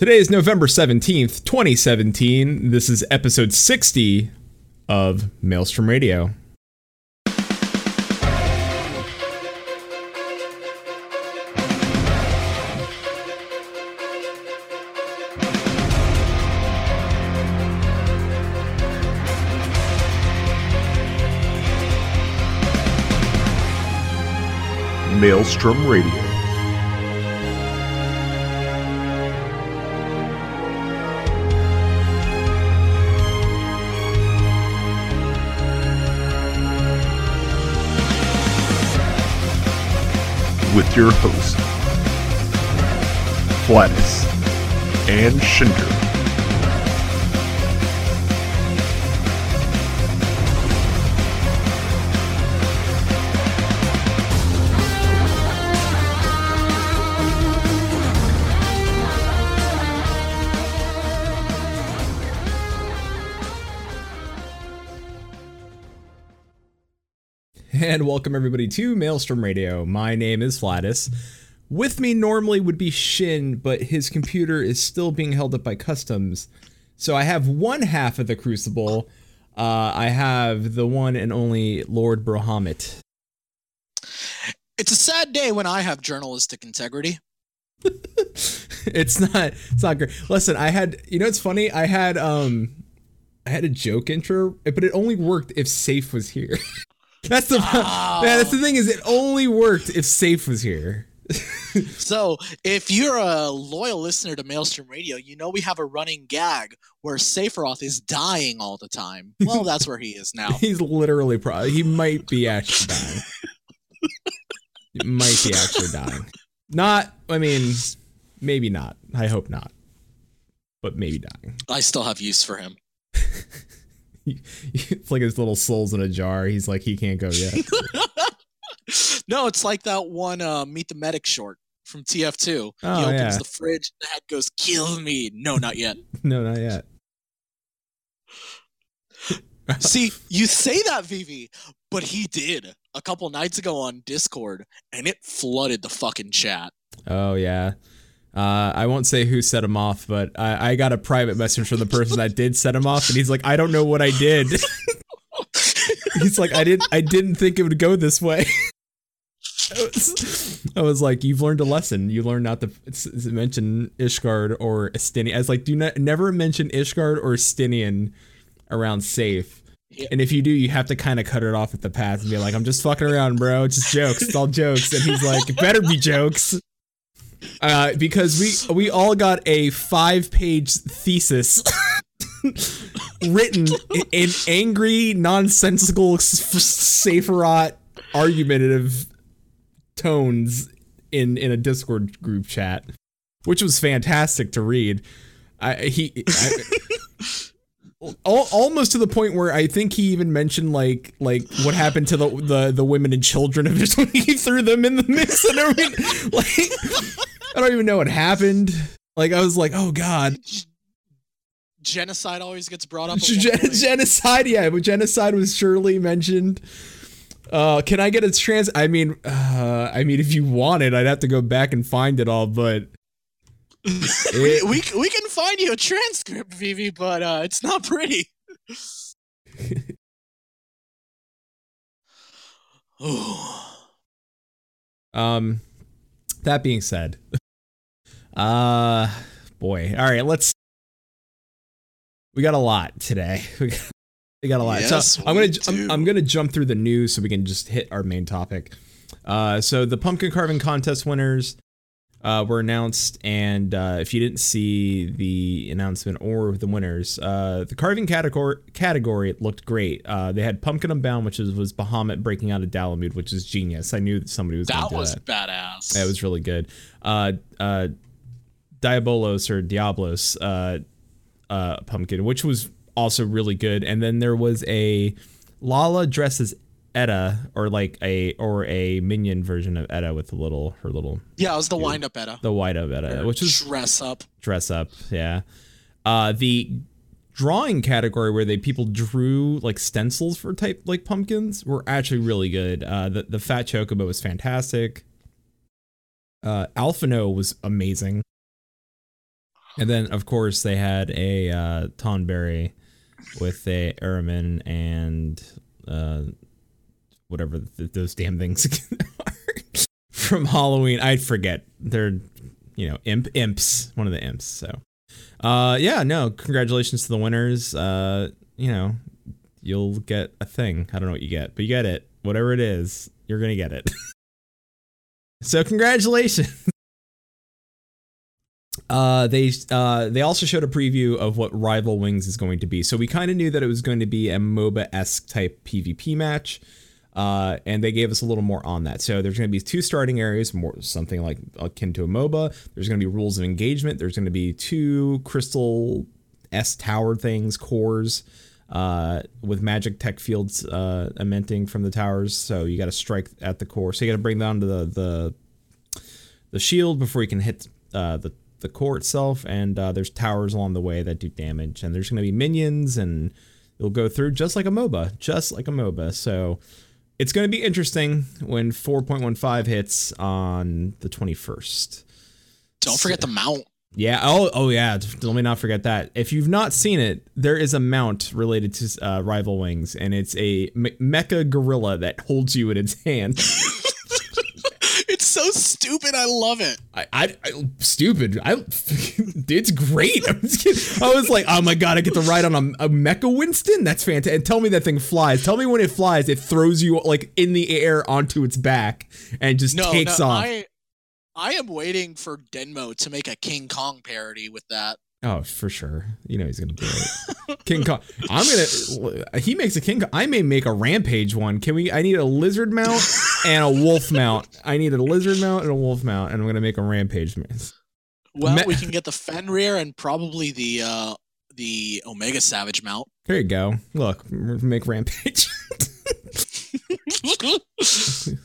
Today is November 17th, 2017. This is episode 60 of Maelstrom Radio. Maelstrom Radio. With your hosts, Flatus and Shinder. And welcome everybody to Maelstrom Radio. My name is Flatus. With me normally would be Shin, but his computer is still being held up by customs. So I have one half of the Crucible. Uh, I have the one and only Lord Brohamit. It's a sad day when I have journalistic integrity. it's not it's not great. Listen, I had you know it's funny, I had um I had a joke intro, but it only worked if Safe was here. that's the Oh. man, that's the thing is it only worked if Safe was here. So, if you're a loyal listener to Maelstrom Radio, you know we have a running gag where Sephiroth is dying all the time. Well, that's where he is now. He's literally probably he might be actually dying. he might be actually dying. Not I mean maybe not. I hope not. But maybe dying. I still have use for him. It's like his little soul's in a jar. He's like he can't go yet. no, it's like that one uh, Meet the Medic short from TF2. Oh, he opens yeah. the fridge, the head goes, Kill me. No, not yet. no, not yet. See, you say that, Vivi, but he did a couple nights ago on Discord, and it flooded the fucking chat. Oh yeah. Uh, I won't say who set him off, but I, I got a private message from the person that did set him off, and he's like, "I don't know what I did." he's like, "I didn't, I didn't think it would go this way." I was, I was like, "You've learned a lesson. You learned not to mention Ishgard or Estinian." I was like, "Do not never mention Ishgard or Estinian around safe." Yeah. And if you do, you have to kind of cut it off at the pass and be like, "I'm just fucking around, bro. It's just jokes. It's all jokes." And he's like, "It better be jokes." Uh, because we we all got a five page thesis written in, in angry, nonsensical, s- Sephiroth argumentative tones in in a Discord group chat, which was fantastic to read. I he. I, Al- almost to the point where I think he even mentioned like like what happened to the the, the women and children of just when he threw them in the mix and everything. Like I don't even know what happened. Like I was like, oh god, Genocide always gets brought up. Gen- genocide. Yeah, but genocide was surely mentioned. Uh, can I get a trans? I mean, uh, I mean, if you want it, I'd have to go back and find it all. But we, we, we can find you a transcript, Vivi, but uh, it's not pretty. Um, that being said, uh, boy, all right, let's. We got a lot today. We got, we got a lot. Yes, so I'm gonna I'm. I'm gonna jump through the news so we can just hit our main topic. Uh, so the pumpkin carving contest winners uh, were announced, and uh, if you didn't see the announcement or the winners, uh, the carving category category looked great. Uh, they had Pumpkin Unbound, which is, was Bahamut breaking out of Dalamud, which is genius. I knew that somebody was going That to do was that. badass. It was really good. Uh, uh, Diabolos or Diablos, uh, uh, pumpkin, which was also really good. And then there was a Lala dressed as Edda, or like a or a minion version of Edda with a little her little yeah, it was the wind up Edda. the white of Edda, which was dress up. dress up. Yeah. Uh, the drawing category where they people drew like stencils for type like pumpkins were actually really good. Uh, the the fat chocobo was fantastic. Uh, Alphinaud was amazing. And then, of course, they had a uh, Tonberry with a Aramin and uh, whatever th- those damn things are from Halloween. I forget. They're, you know, imp imps, one of the imps. So, uh, yeah, no, congratulations to the winners. Uh, you know, you'll get a thing. I don't know what you get, but you get it. Whatever it is, you're gonna get it. so, congratulations. Uh, they uh, they also showed a preview of what Rival Wings is going to be. So we kind of knew that it was going to be a MOBA esque type PvP match, uh, and they gave us a little more on that. So there's going to be two starting areas, more something like akin to a MOBA. There's going to be rules of engagement. There's going to be two crystal S tower things, cores, uh, with magic tech fields uh, from the towers. So you got to strike at the core. So you got to bring down to the the the shield before you can hit uh, the the core itself, and uh, there's towers along the way that do damage, and there's going to be minions, and you'll go through just like a MOBA, just like a MOBA. So it's going to be interesting when 4.15 hits on the 21st. Don't forget the mount. Yeah. Oh, oh yeah. Let me not forget that. If you've not seen it, there is a mount related to uh, Rival Wings, and it's a me- mecha gorilla that holds you in its hand. So stupid. I love it. I, I, I stupid. I, it's great. I'm just kidding. I was like, oh my god, I get to ride on a, a mecha Winston. That's fantastic. And tell me that thing flies. Tell me when it flies, it throws you like in the air onto its back and just No, takes no, off. I I am waiting for Denmo to make a King Kong parody with that. Oh, for sure. You know he's gonna do it. King Kong. I'm gonna. He makes a King. Kong. I may make a Rampage one. Can we? I need a lizard mount and a wolf mount. I need a lizard mount and a wolf mount, and I'm gonna make a Rampage mount. Well, Me- we can get the Fenrir and probably the uh the Omega Savage mount. There you go. Look, make Rampage.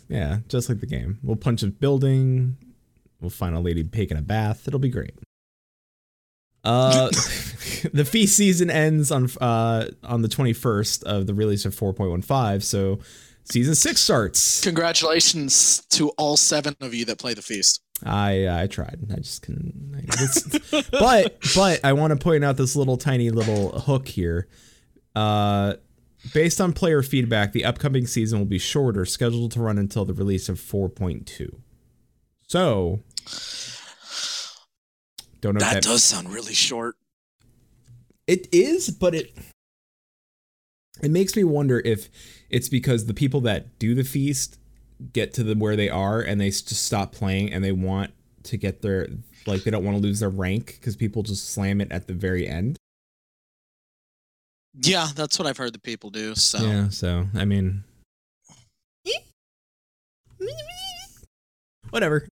yeah, just like the game. We'll punch a building. We'll find a lady taking a bath. It'll be great. Uh, the feast season ends on uh on the 21st of the release of 4.15. So season six starts. Congratulations to all seven of you that play the feast. I I tried. I just couldn't. I- but but I want to point out this little tiny little hook here. Uh, based on player feedback, the upcoming season will be shorter, scheduled to run until the release of 4.2. So don't know. That if that does sound really short. it is, but it it makes me wonder if it's because the people that do the feast get to the where they are and they just stop playing and they want to get their like they don't want to lose their rank because people just slam it at the very end. Yeah, that's what I've heard the people do. So Yeah, so I mean, whatever.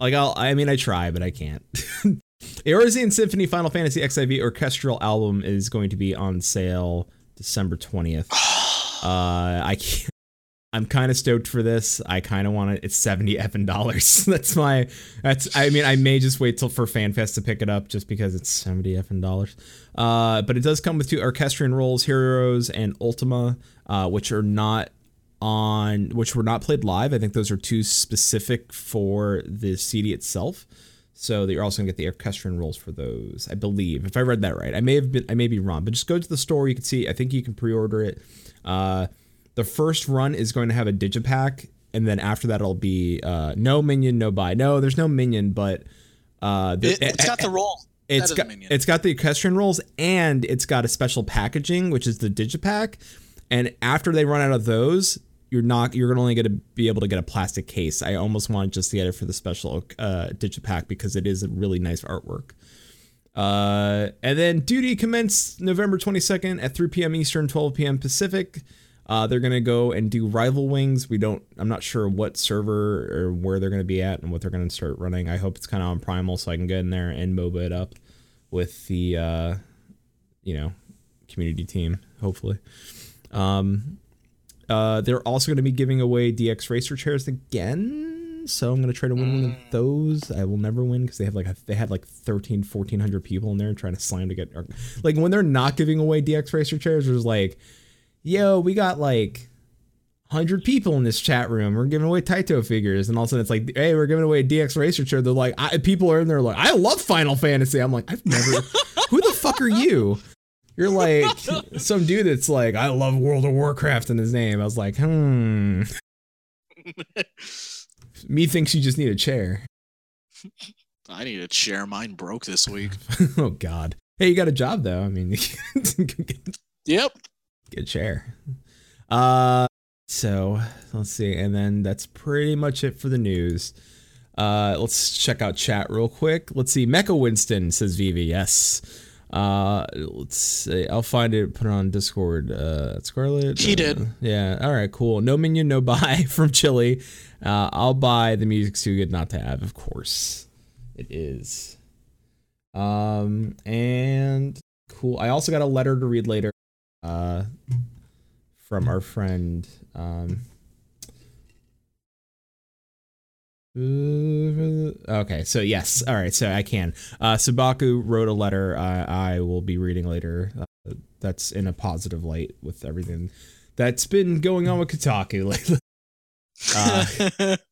Like I'll, I mean, I try, but I can't. Eorzean Symphony Final Fantasy XIV Orchestral album is going to be on sale December twentieth. Uh, I can't. I'm kind of stoked for this. I kind of want it. It's 70 effing dollars. that's my. That's. I mean, I may just wait till for FanFest to pick it up just because it's 70 effing dollars. Uh, but it does come with two orchestrion rolls, Heroes and Ultima, uh, which are not on, which were not played live. I think those are two specific for the CD itself. So that you're also gonna get the orchestrion rolls for those, I believe, if I read that right. I may have been, I may be wrong, but just go to the store. You can see. I think you can pre-order it. Uh, the first run is going to have a digipack, and then after that it'll be uh, no minion, no buy. No, there's no minion, but uh, the- it, has got the roll. It's got minion. it's got the orchestrion rolls and it's got a special packaging which is the digipack and after they run out of those you're not you're only going to be able to get a plastic case i almost wanted just to get it for the special uh digipack because it is a really nice artwork uh and then duty commenced november 22nd at 3 p.m eastern 12 p.m pacific uh, they're gonna go and do rival wings. We don't. I'm not sure what server or where they're gonna be at and what they're gonna start running. I hope it's kind of on Primal so I can get in there and MOBA it up with the, uh, you know, community team. Hopefully. Um, uh, they're also gonna be giving away DX Racer chairs again. So I'm gonna try to win one of those. I will never win because they have like a, they had like 13, 1400 people in there trying to slam to get or, like when they're not giving away DX Racer chairs. There's like yo, we got like hundred people in this chat room. We're giving away Taito figures, and all of a sudden it's like, hey, we're giving away a DX Racer chair. They're like, I, people are in there like, I love Final Fantasy. I'm like, I've never. who the fuck are you? You're like some dude that's like, I love World of Warcraft in his name. I was like, hmm. Me thinks you just need a chair. I need a chair. Mine broke this week. oh God. Hey, you got a job though. I mean, Yep. Good chair. Uh, so let's see, and then that's pretty much it for the news. Uh, let's check out chat real quick. Let's see. Mecha Winston says Vivi. Yes. Uh, let's see. I'll find it. Put it on Discord. Uh, Scarlet. He uh, did. Yeah. All right. Cool. No minion, no buy from Chili. Uh, I'll buy the music's too good not to have. Of course, it is. Um, and cool. I also got a letter to read later. Uh, from our friend. Um, okay, so yes, all right, so I can. Uh, Sabaku wrote a letter. I, I will be reading later. Uh, that's in a positive light with everything that's been going on with Kotaku lately. Uh,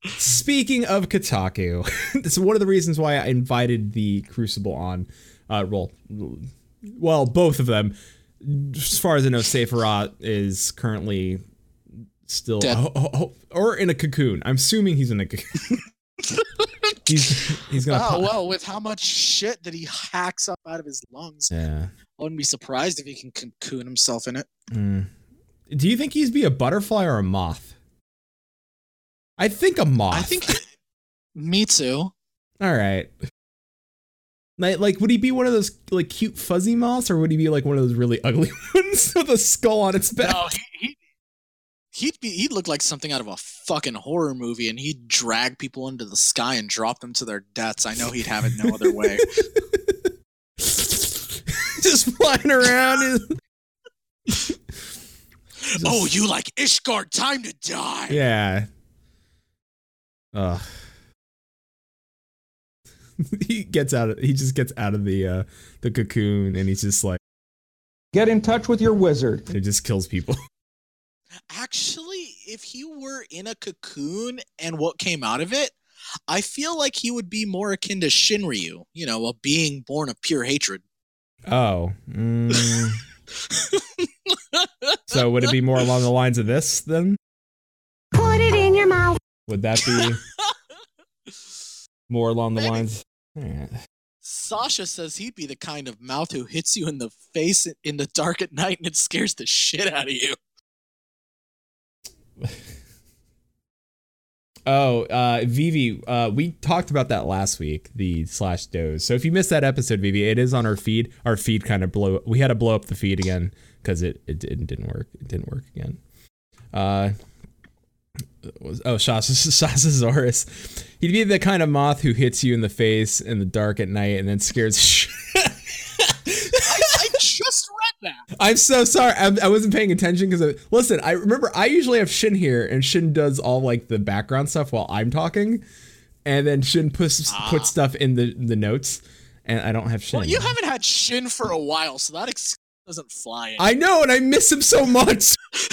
speaking of Kotaku, this is one of the reasons why I invited the Crucible on. Uh, well, well, both of them. As far as I know, Sephiroth is currently still Dead. or in a cocoon. I'm assuming he's in a cocoon. he's he's gonna. Oh pop- well, with how much shit that he hacks up out of his lungs, Yeah. I wouldn't be surprised if he can cocoon himself in it. Mm. Do you think he's be a butterfly or a moth? I think a moth. I think. Me too. All right. Like, like, would he be one of those like cute fuzzy moths, or would he be like one of those really ugly ones with a skull on its back? No, he, he he'd be he'd look like something out of a fucking horror movie, and he'd drag people into the sky and drop them to their deaths. I know he'd have it no other way. Just flying around. Just- oh, you like Ishgard? Time to die. Yeah. Ugh. he gets out of he just gets out of the uh the cocoon and he's just like Get in touch with your wizard. it just kills people. Actually, if he were in a cocoon and what came out of it, I feel like he would be more akin to Shinryu. You know, a being born of pure hatred. Oh. mm. so would it be more along the lines of this then? Put it in your mouth. Would that be more along the Maybe. lines? Yeah. Sasha says he'd be the kind of mouth who hits you in the face in the dark at night and it scares the shit out of you. Oh, uh, Vivi, uh, we talked about that last week, the slash doze. So if you missed that episode, Vivi, it is on our feed. Our feed kind of blow. We had to blow up the feed again because it, it didn't didn't work. It didn't work again. Uh, was oh Shas Shasasaurus. He'd be the kind of moth who hits you in the face in the dark at night and then scares. the shit I, I just read that. I'm so sorry. I, I wasn't paying attention because listen. I remember I usually have Shin here, and Shin does all like the background stuff while I'm talking, and then Shin puts Ah. puts stuff in the the notes, and I don't have Shin. Well, you haven't had Shin for a while, so that ex- doesn't fly. in. I know, and I miss him so much.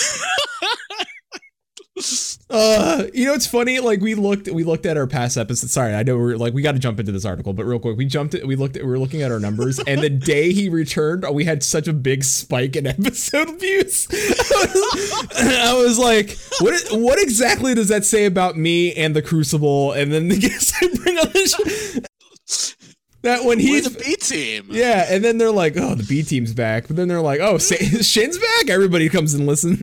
Uh, you know, it's funny. Like we looked, we looked at our past episodes. Sorry, I know we're like we got to jump into this article, but real quick, we jumped. It, we looked. At, we were looking at our numbers, and the day he returned, we had such a big spike in episode views. I was like, what? What exactly does that say about me and the Crucible? And then the guest I bring on the show, that when We're he's the B team. yeah, and then they're like, "Oh, the B team's back," but then they're like, "Oh, Shin's back." Everybody comes and listen.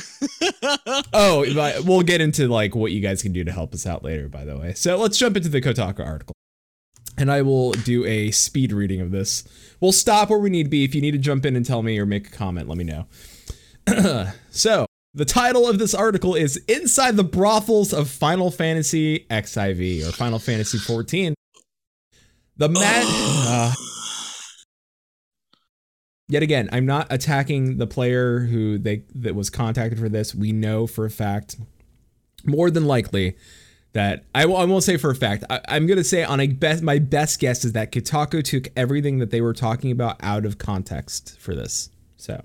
Oh, we'll get into like what you guys can do to help us out later. By the way, so let's jump into the Kotaku article, and I will do a speed reading of this. We'll stop where we need to be. If you need to jump in and tell me or make a comment, let me know. so. The title of this article is Inside the Brothels of Final Fantasy XIV or Final Fantasy 14. The man. uh, yet again, I'm not attacking the player who they that was contacted for this. We know for a fact, more than likely, that I, will, I won't say for a fact. I, I'm gonna say on a best my best guess is that Kotaku took everything that they were talking about out of context for this. So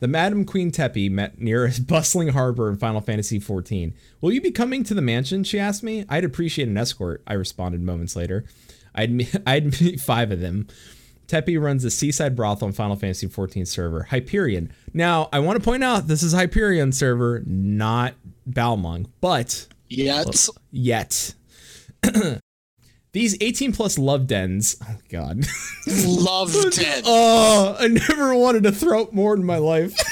The Madam Queen Teppy met near a bustling harbor in Final Fantasy XIV. Will you be coming to the mansion? She asked me. I'd appreciate an escort, I responded moments later. I'd meet, I'd meet five of them. Teppy runs a seaside brothel on Final Fantasy XIV server, Hyperion. Now, I want to point out this is Hyperion server, not Balmung, but Yet. yet. These 18 plus love dens, oh god. love dens. Oh, I never wanted to throw up more in my life.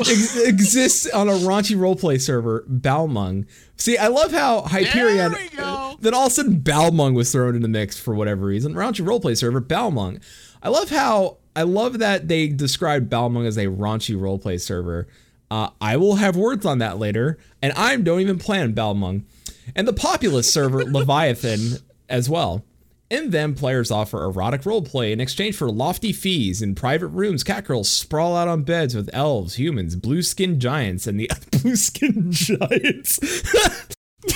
Ex- exists on a raunchy roleplay server, Balmung. See, I love how Hyperion. There we go. Then all of a sudden, Balmung was thrown in the mix for whatever reason. Raunchy roleplay server, Balmung. I love how I love that they described Balmung as a raunchy roleplay server. Uh, I will have words on that later, and I don't even plan Balmung. And the populist server, Leviathan, as well. In them, players offer erotic roleplay in exchange for lofty fees. In private rooms, catgirls sprawl out on beds with elves, humans, blue skinned giants, and the blue skinned giants.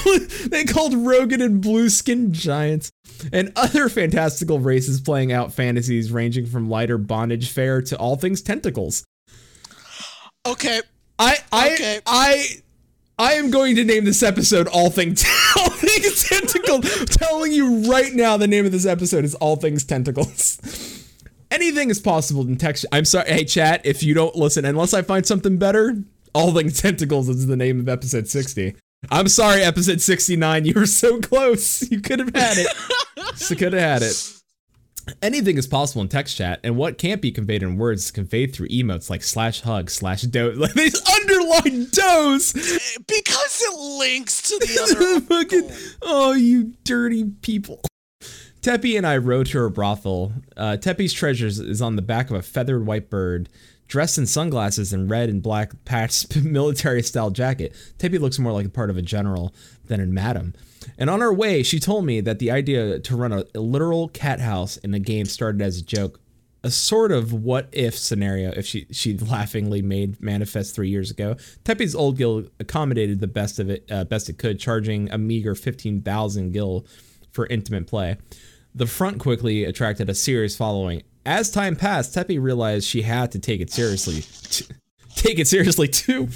they called Rogan and blue skinned giants. And other fantastical races playing out fantasies ranging from lighter bondage fare to all things tentacles. Okay. I I Okay. I I am going to name this episode All Things All Things Tentacles. Telling you right now the name of this episode is All Things Tentacles. Anything is possible in text. I'm sorry, hey chat, if you don't listen unless I find something better, All Things Tentacles is the name of episode 60. I'm sorry, episode 69. You were so close. You could have had it. you could have had it. Anything is possible in text chat, and what can't be conveyed in words is conveyed through emotes like slash hug, slash doze. Like these underlined doze. Because it links to the other. Fucking, oh, you dirty people. Teppy and I rode to her brothel. Uh, Teppy's treasures is on the back of a feathered white bird, dressed in sunglasses and red and black patched military style jacket. Teppy looks more like a part of a general than a madam. And on our way, she told me that the idea to run a, a literal cat house in a game started as a joke, a sort of what if scenario if she she laughingly made manifest three years ago. Teppy's old guild accommodated the best of it uh, best it could, charging a meager fifteen thousand gil for intimate play. The front quickly attracted a serious following. As time passed, Teppy realized she had to take it seriously. take it seriously too.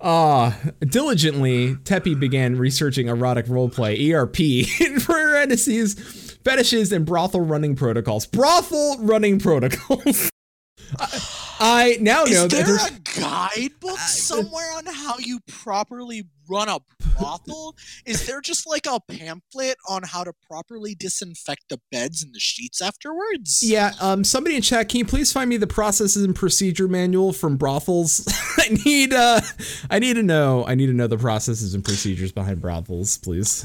Uh, diligently, Teppy began researching erotic roleplay, ERP, for parentheses, fetishes, and brothel running protocols. Brothel running protocols. I, I now know Is that there there's. a guidebook somewhere on how you properly run a brothel? Is there just like a pamphlet on how to properly disinfect the beds and the sheets afterwards? Yeah, um, somebody in chat, can you please find me the processes and procedure manual from brothels? I need, uh, I need to know, I need to know the processes and procedures behind brothels, please.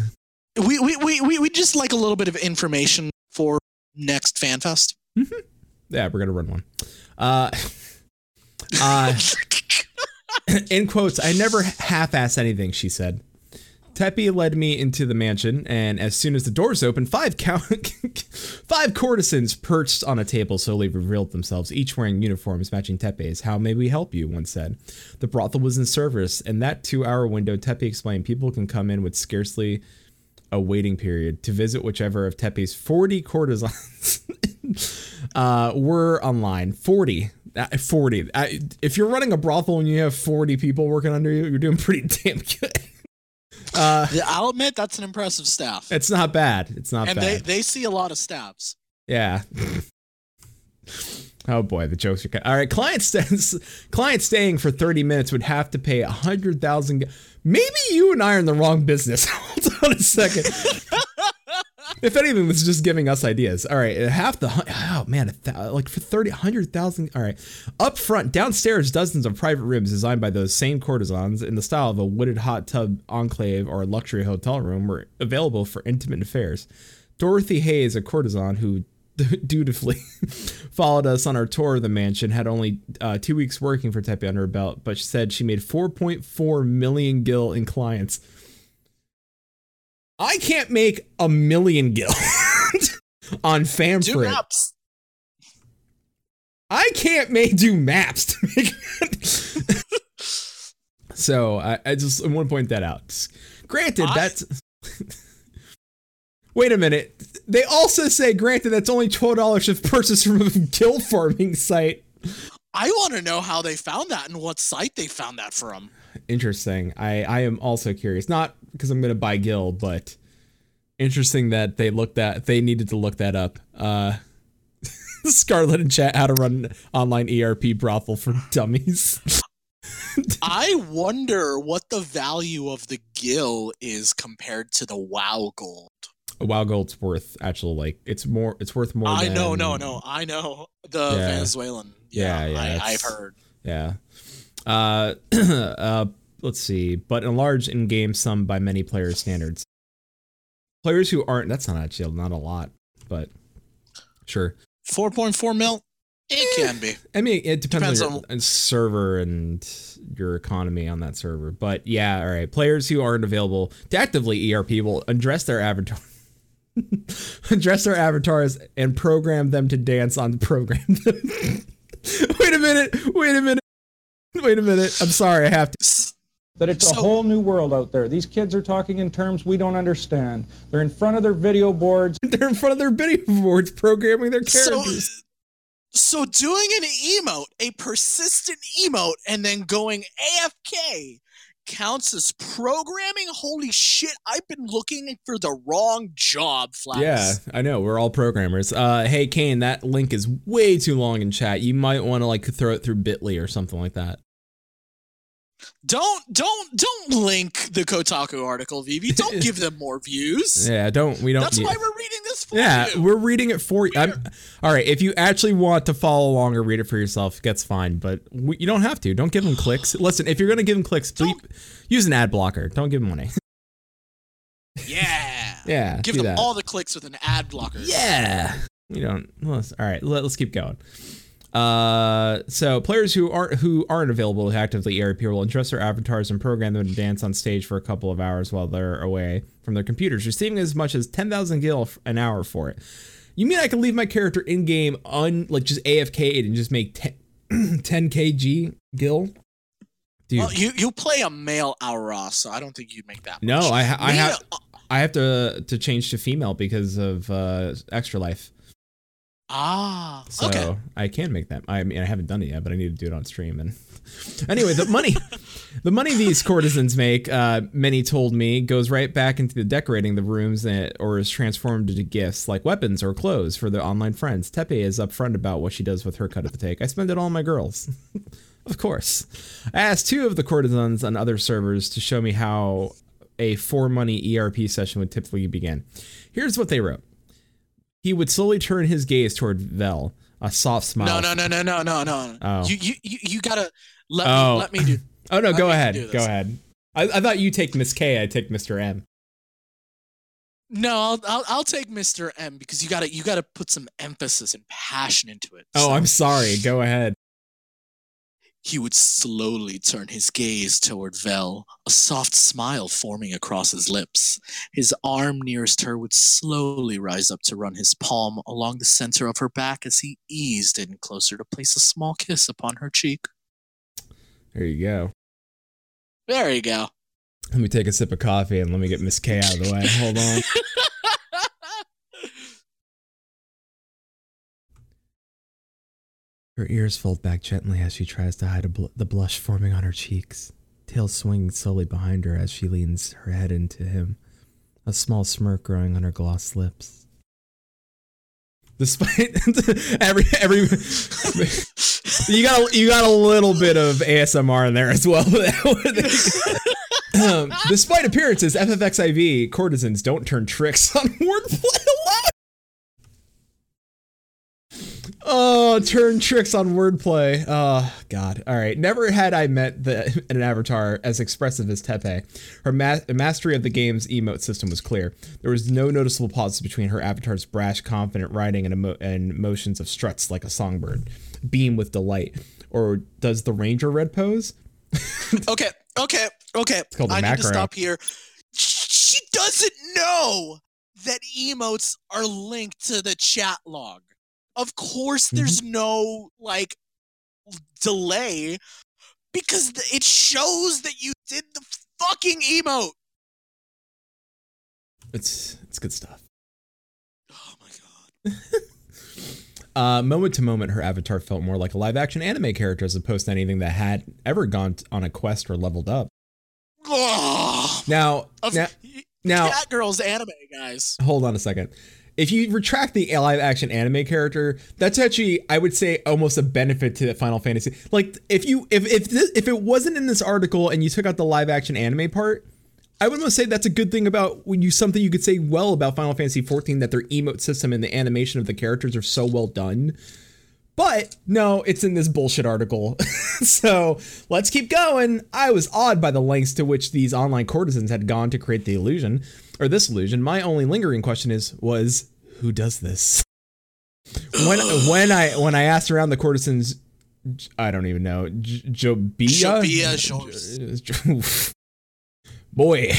We we, we, we just like a little bit of information for next FanFest. Yeah, we're gonna run one. Uh, uh, in quotes, I never half-ass anything, she said. Teppy led me into the mansion, and as soon as the doors opened, five count, five courtesans perched on a table slowly revealed themselves, each wearing uniforms matching Teppy's. How may we help you? One said. The brothel was in service, and that two-hour window, Teppy explained, people can come in with scarcely a waiting period to visit whichever of Teppy's 40 courtesans uh, were online. 40. Uh, 40. Uh, if you're running a brothel and you have 40 people working under you, you're doing pretty damn good. Uh, I'll admit that's an impressive staff. it's not bad. It's not and bad. they, they see a lot of stabs. Yeah. oh boy, the jokes are. All right, client stays, client staying for thirty minutes would have to pay a hundred thousand. Maybe you and I are in the wrong business. Hold on a second. if anything, this is just giving us ideas. All right, uh, half the oh man, like for thirty, hundred thousand. All right, up front, downstairs, dozens of private rooms designed by those same courtesans in the style of a wooded hot tub enclave or luxury hotel room were available for intimate affairs. Dorothy Hayes, a courtesan who dutifully followed us on our tour of the mansion, had only uh, two weeks working for Teppy under her belt, but she said she made 4.4 million gil in clients. I can't make a million gil on Do Famfrit. maps. I can't make do maps to make So I, I just I want to point that out. Granted, I- that's Wait a minute. They also say, granted, that's only twelve dollars if purchased from a guild farming site. I want to know how they found that and what site they found that from. Interesting. I I am also curious. Not because I'm gonna buy Gil, but interesting that they looked at they needed to look that up. Uh Scarlet and chat how to run online ERP brothel for dummies. I wonder what the value of the gill is compared to the WoW gold. WoW Gold's worth actual like it's more it's worth more I than, know, no, no, I know the Yeah. Venezuelan. Yeah, yeah, I, i've heard. Yeah. Uh, uh, let's see. But a large in-game sum by many players' standards. Players who aren't. That's not actually not a lot, but sure. Four point four mil. It can be. I mean, it depends, Depends on your on server and your economy on that server. But yeah, all right. Players who aren't available to actively ERP will address their avatar. address their avatars and program them to dance on the program. wait a minute. Wait a minute. Wait a minute. I'm sorry. I have to. S- That it's a whole new world out there. These kids are talking in terms we don't understand. They're in front of their video boards. They're in front of their video boards programming their So, characters. so doing an emote, a persistent emote, and then going AFK counts as programming. Holy shit! I've been looking for the wrong job, Flax. yeah, I know. We're all programmers. Uh, hey, Kane, that link is way too long in chat. You might want to like throw it through Bitly or something like that. Don't don't don't link the Kotaku article, Vivi. Don't give them more views. Yeah, don't we don't. That's need- why we're reading this for yeah, you. we're reading it for you. I'm, all right, if you actually want to follow along or read it for yourself, that's fine. But we, you don't have to. Don't give them clicks. Listen, if you're gonna give them clicks, bleep, use an ad blocker. Don't give them money. yeah. yeah, Give them that. all the clicks with an ad blocker. Yeah. You don't. Let's, all right. Let, us keep going. Uh, so players who aren't who aren't available to actively ERP will address their avatars and program them to dance on stage for a couple of hours while they're away from their computers, receiving as much as ten thousand gil an hour for it. You mean I can leave my character in game un like just AFK and just make 10 kg gil? Dude, Well, you you play a male Au Ra, so I don't think you'd make that. no. I ha- I have uh, I have to to change to female because of uh extra life. Ah, So okay. I can make that. I mean, I haven't done it yet, but I need to do it on stream. And anyway, the money, the money these courtesans make, uh, many told me, goes right back into the decorating the rooms that, or is transformed into gifts like weapons or clothes for their online friends. Teppy is upfront about what she does with her cut of the take. I spend it all on my girls. of course. I asked two of the courtesans on other servers to show me how a for money ERP session would typically begin. Here's what they wrote. He would slowly turn his gaze toward Vel, a soft smile. No, no, no, no, no, no, no. Oh. You, you, you, you gotta let Oh. me let me do. Oh no, go ahead. Go ahead. I, I thought you take Miss K, I take Mr. M. No, I'll, I'll I'll take Mr. M because you gotta you gotta put some emphasis and passion into it. Oh, So I'm sorry. Go ahead. He would slowly turn his gaze toward Vel, a soft smile forming across his lips. His arm nearest her would slowly rise up to run his palm along the center of her back as he eased in closer to place a small kiss upon her cheek. There you go. There you go. Let me take a sip of coffee and let me get Miss K out of the way. Hold on. Her ears fold back gently as she tries to hide bl- the blush forming on her cheeks. Tail swinging slowly behind her as she leans her head into him, a small smirk growing on her glossed lips. Despite every every you got a, you got a little bit of ASMR in there as well. um, despite appearances, FFXIV courtesans don't turn tricks on wordplay Oh, turn tricks on wordplay. Oh God. All right. Never had I met the, an avatar as expressive as Teppy. Her ma- mastery of the game's emote system was clear. There was no noticeable pauses between her avatar's brash, confident writing and, emo- and motions of struts like a songbird. Beam with delight. Or does the ranger red pose? okay, okay, okay. called a I need to stop here. She doesn't know that emotes are linked to the chat log. Of course, Mm-hmm. there's no like delay because it shows that you did the fucking emote. It's it's good stuff. Oh my god. Uh, moment to moment, her avatar felt more like a live action anime character as opposed to anything that had ever gone on a quest or leveled up. Now, Of- now, now Cat Girl's anime, guys. hold on a second. If you retract the live action anime character, that's actually I would say almost a benefit to Final Fantasy. Like if you if if this, if it wasn't in this article and you took out the live action anime part, I would almost say that's a good thing about when you something you could say well about Final Fantasy 14 that their emote system and the animation of the characters are so well done. But no, it's in this bullshit article. so let's keep going. I was awed by the lengths to which these online courtesans had gone to create the illusion, or this illusion. My only lingering question is, was who does this? When when I when I asked around the courtesans, I don't even know. Jobia Boy.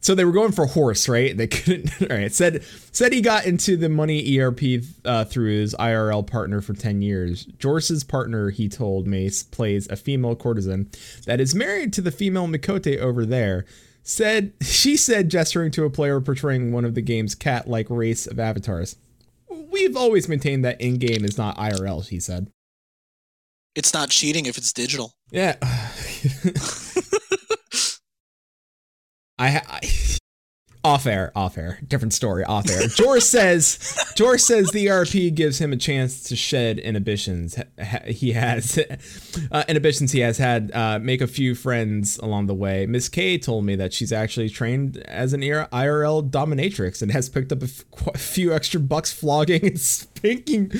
So they were going for horse, right? They couldn't. All right. Said said he got into the money ERP uh, through his IRL partner for ten years. Jorce's partner, he told Mace, plays a female courtesan that is married to the female Miqo'te over there. Said she said, gesturing to a player portraying one of the game's cat-like race of avatars. We've always maintained that in-game is not IRL. He said. It's not cheating if it's digital. Yeah. I, I off air, off air, different story, off air. Jor says, Jor says the ERP gives him a chance to shed inhibitions he has, uh, inhibitions he has had, uh, make a few friends along the way. Miss K told me that she's actually trained as an IR- IRL dominatrix and has picked up a few extra bucks flogging and spanking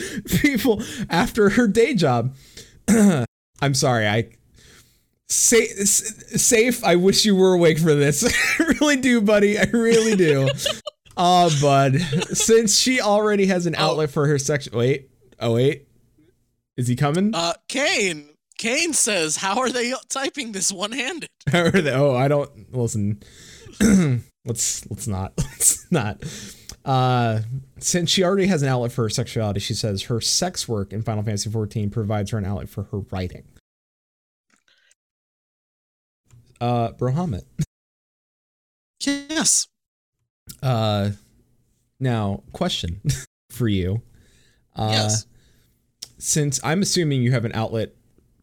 people after her day job. I'm sorry, I Sa- safe. I wish you were awake for this. I really do, buddy. I really do. Ah, bud. Since she already has an outlet for her section. Wait. Oh, wait. Is he coming? Uh, Kane. Kane says, "How are they typing this one-handed?" Or the- oh, I don't listen. let's let's not. Let's not. Uh, since she already has an outlet for her sexuality, she says her sex work in Final Fantasy XIV provides her an outlet for her writing. Uh, Brohamet. Yes. Uh, now, question for you. Uh, Yes. Since I'm assuming you have an outlet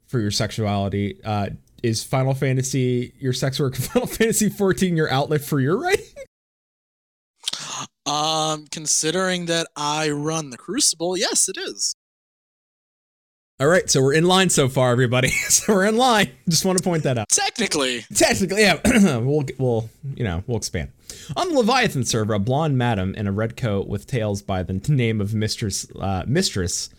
for your sexuality, uh, is Final Fantasy your sex work? Final Fantasy 14 your outlet for your writing? Um, considering that I run the Crucible, yes, it is. All right, so we're in line so far, everybody. so we're in line. Just want to point that out. Technically, Technically, yeah, we'll we'll you know we'll expand. On the Leviathan server, a blonde madam in a red coat with tails by the name of Mistress uh, Mistress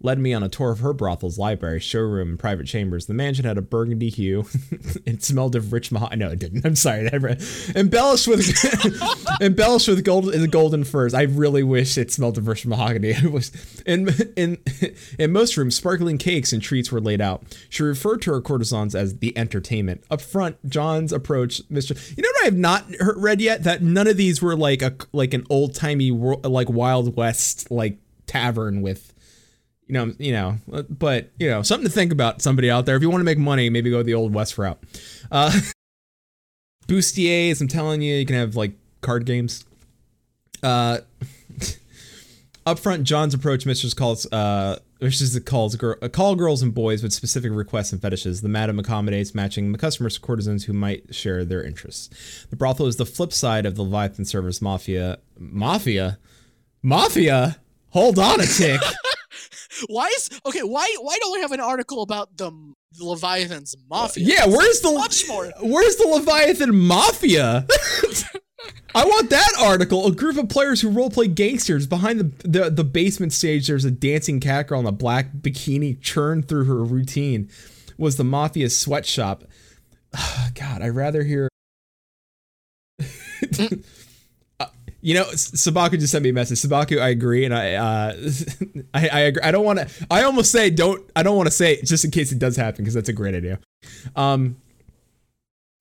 led me on a tour of her brothel's library, showroom, and private chambers. The mansion had a burgundy hue. it smelled of rich mahogany. No, it didn't. I'm sorry. Embellished with embellished with gold golden furs. I really wish it smelled of rich mahogany. It was in in in most rooms, sparkling cakes and treats were laid out. She referred to her courtesans as the entertainment. Up front, John's approach, Mister. You know what I have not read yet? That none of these were like a like an old timey like Wild West like tavern with you know, you know, but you know, something to think about. Somebody out there, if you want to make money, maybe go the old west route. Uh, I'm telling you, you can have like card games. Uh, up front, John's approach, Mistress calls, uh, Mistress calls girl, uh, call girls and boys with specific requests and fetishes. The madam accommodates, matching the customers to courtesans who might share their interests. The brothel is the flip side of the Leviathan service mafia. Mafia, mafia. Hold on a tick. why is okay? Why why don't we have an article about the Leviathan's mafia? Yeah, where's the much more? Where's the Leviathan Mafia? I want that article. A group of players who roleplay gangsters behind the, the the basement stage. There's a dancing cat girl in a black bikini churned through her routine. Was the mafia sweatshop? God, I'd rather hear. Mm. You know, Sabaku just sent me a message. Sabaku, I agree, and I, uh, I, I agree. I don't want to. I almost say don't. I don't want to say it just in case it does happen because that's a great idea. Um,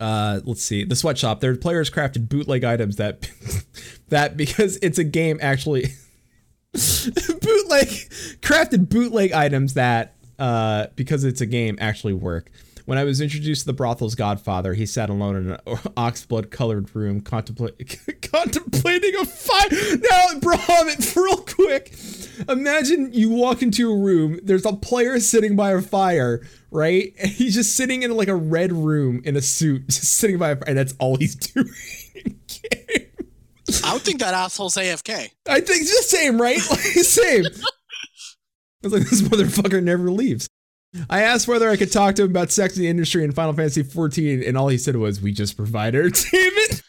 uh, let's see. The sweatshop. Their players crafted bootleg items that, that because it's a game actually. bootleg crafted bootleg items that uh because it's a game actually work. When I was introduced to the brothel's godfather, he sat alone in an oxblood colored room, contempla- contemplating a fire. Now, Brahman, real quick, imagine you walk into a room, there's a player sitting by a fire, right? And he's just sitting in like a red room in a suit, just sitting by a fire, and that's all he's doing. I would think that asshole's AFK. I think it's the same, right? Like same. I was like, this motherfucker never leaves. I asked whether I could talk to him about sex in the industry in Final Fantasy 14, and all he said was, "We just provide entertainment."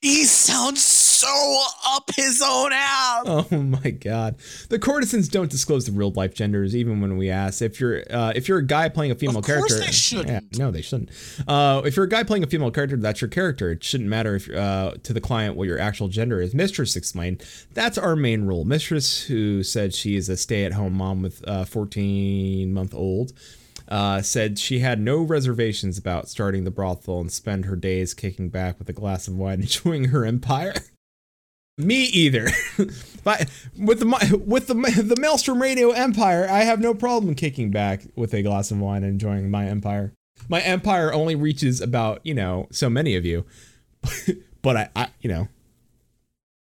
He sounds so up his own ass. Oh my god. The courtesans don't disclose the real life genders even when we ask. If you're uh, if you're a guy playing a female Of course character, they shouldn't. Yeah, no, they shouldn't. Uh, if you're a guy playing a female character, that's your character. It shouldn't matter if uh, to the client what your actual gender is. Mistress explained. That's our main rule. Mistress, who said she is a stay-at-home mom with a 14 month old. Uh, said she had no reservations about starting the brothel and spend her days kicking back with a glass of wine, enjoying her empire. Me either. but with the with the the Maelstrom Radio Empire, I have no problem kicking back with a glass of wine and enjoying my empire. My empire only reaches about you know so many of you, but I, I you know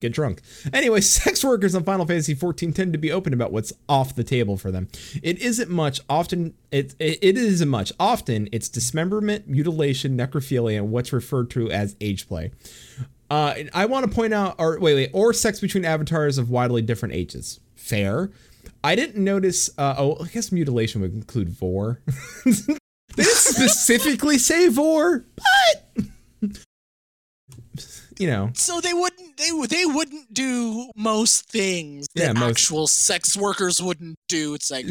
get drunk. Anyway, sex workers on Final Fantasy 14 tend to be open about what's off the table for them. It isn't much. Often, it it, it isn't much. Often, it's dismemberment, mutilation, necrophilia, and what's referred to as age play. Uh, I want to point out, or wait, wait, or sex between avatars of widely different ages. Fair. I didn't notice. Uh, oh, I guess mutilation would include vor. they didn't specifically say vor, but you know, So they wouldn't they would they wouldn't do most things Yeah, that most- actual sex workers wouldn't do. It's like,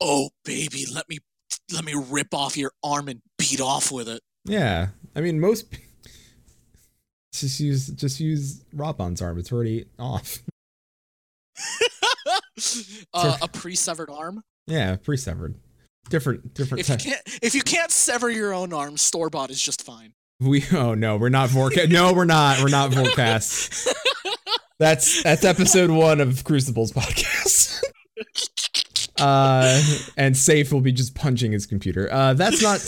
oh baby, let me let me rip off your arm and beat off with it. Yeah, I mean most. Just use just use Raubahn's arm. It's already off. uh, a pre-severed arm. Yeah, pre-severed. Different different. If you can't if you can't sever your own arm, store bought is just fine. We oh no, we're not Vorcast. no, we're not. We're not Vorcast. That's that's episode one of Crucible's podcast. uh, and Safe will be just punching his computer. Uh, that's not.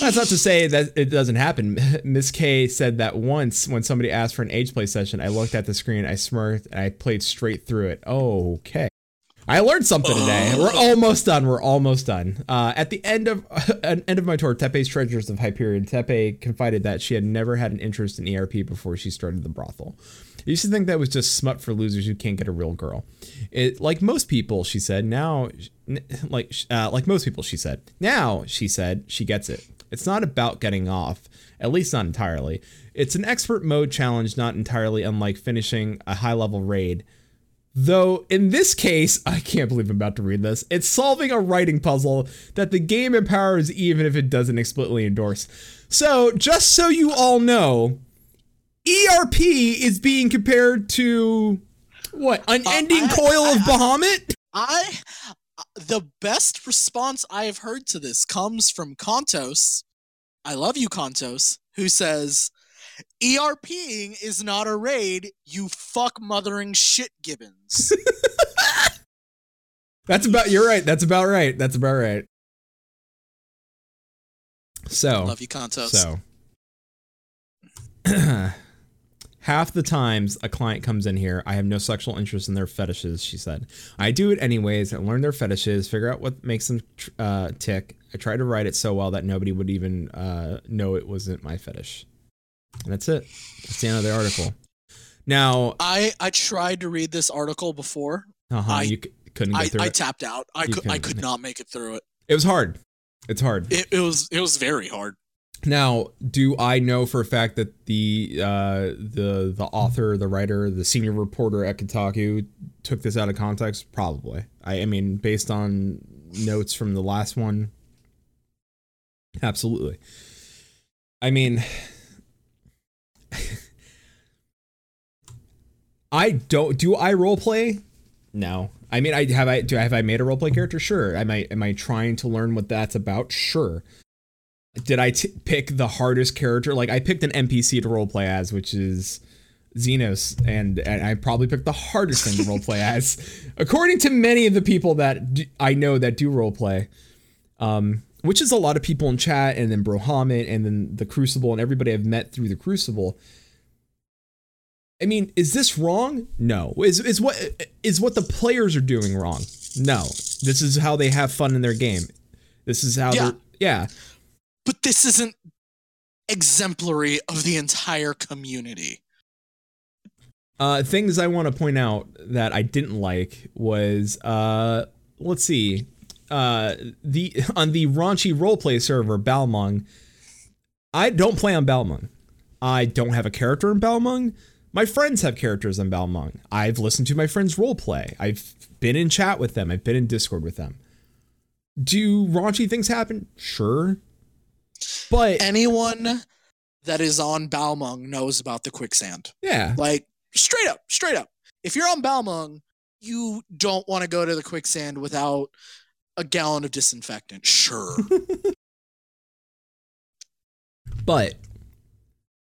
That's not to say that it doesn't happen. Miss K said that once when somebody asked for an age play session, I looked at the screen, I smirked, and I played straight through it. okay. I learned something today. We're almost done. We're almost done. Uh, at the end of an end of my tour, Teppy's Treasures of Hyperion, Tepe confided that she had never had an interest in ERP before she started the brothel. I used to think that was just smut for losers who can't get a real girl. It like most people, she said. Now, like uh, like most people, she said. Now, she said she gets it. It's not about getting off, at least not entirely. It's an expert mode challenge, not entirely unlike finishing a high level raid. Though in this case, I can't believe I'm about to read this. It's solving a writing puzzle that the game empowers even if it doesn't explicitly endorse. So, just so you all know, ERP is being compared to what? Unending uh, I- coil of I- Bahamut? I uh, the best response I have heard to this comes from Kontos. I love you, Kontos, who says, ERPing is not a raid, you fuck mothering shit gibbons. That's about you're right. That's about right. That's about right. So love you, Contos. So half the times a client comes in here, I have no sexual interest in their fetishes, she said. I do it anyways and learn their fetishes, figure out what makes them uh, tick. I try to write it so well that nobody would even uh, know it wasn't my fetish. And that's it. That's the end of the article. Now, I I tried to read this article before. uh-huh, I- you c- couldn't get I, through it. I tapped out. I You could I could not make it through it. it was hard. It's hard. It, it was it was very hard. Now, do I know for a fact that the uh, the the author, the writer, the senior reporter at Kotaku took this out of context? Probably. I, I mean, based on notes from the last one, absolutely. I mean, I don't. Do I role play? No. I mean, I have I do have I made a role play character? Sure. Am I am I trying to learn what that's about? Sure did I t- pick the hardest character? Like I picked an NPC to roleplay as, which is Zenos, and, and I probably picked the hardest thing to roleplay as, according to many of the people that I know that do roleplay. Um, which is a lot of people in chat, and then Brohamit, and then the Crucible, and everybody I've met through the Crucible. I mean, is this wrong? No. Is is what is what the players are doing wrong? No. This is how they have fun in their game. This is how Yeah. yeah. But this isn't exemplary of the entire community. Uh, things I want to point out that I didn't like was uh, let's see, uh, the on the raunchy roleplay server Balmung. I don't play on Balmung. I don't have a character in Balmung. My friends have characters in Balmung. I've listened to my friends roleplay. I've been in chat with them. I've been in Discord with them. Do raunchy things happen? Sure. But Anyone that is on Balmung knows about the quicksand. yeah, Like straight up, straight up. If you're on Balmung, you don't want to go to the quicksand without a gallon of disinfectant. Sure. But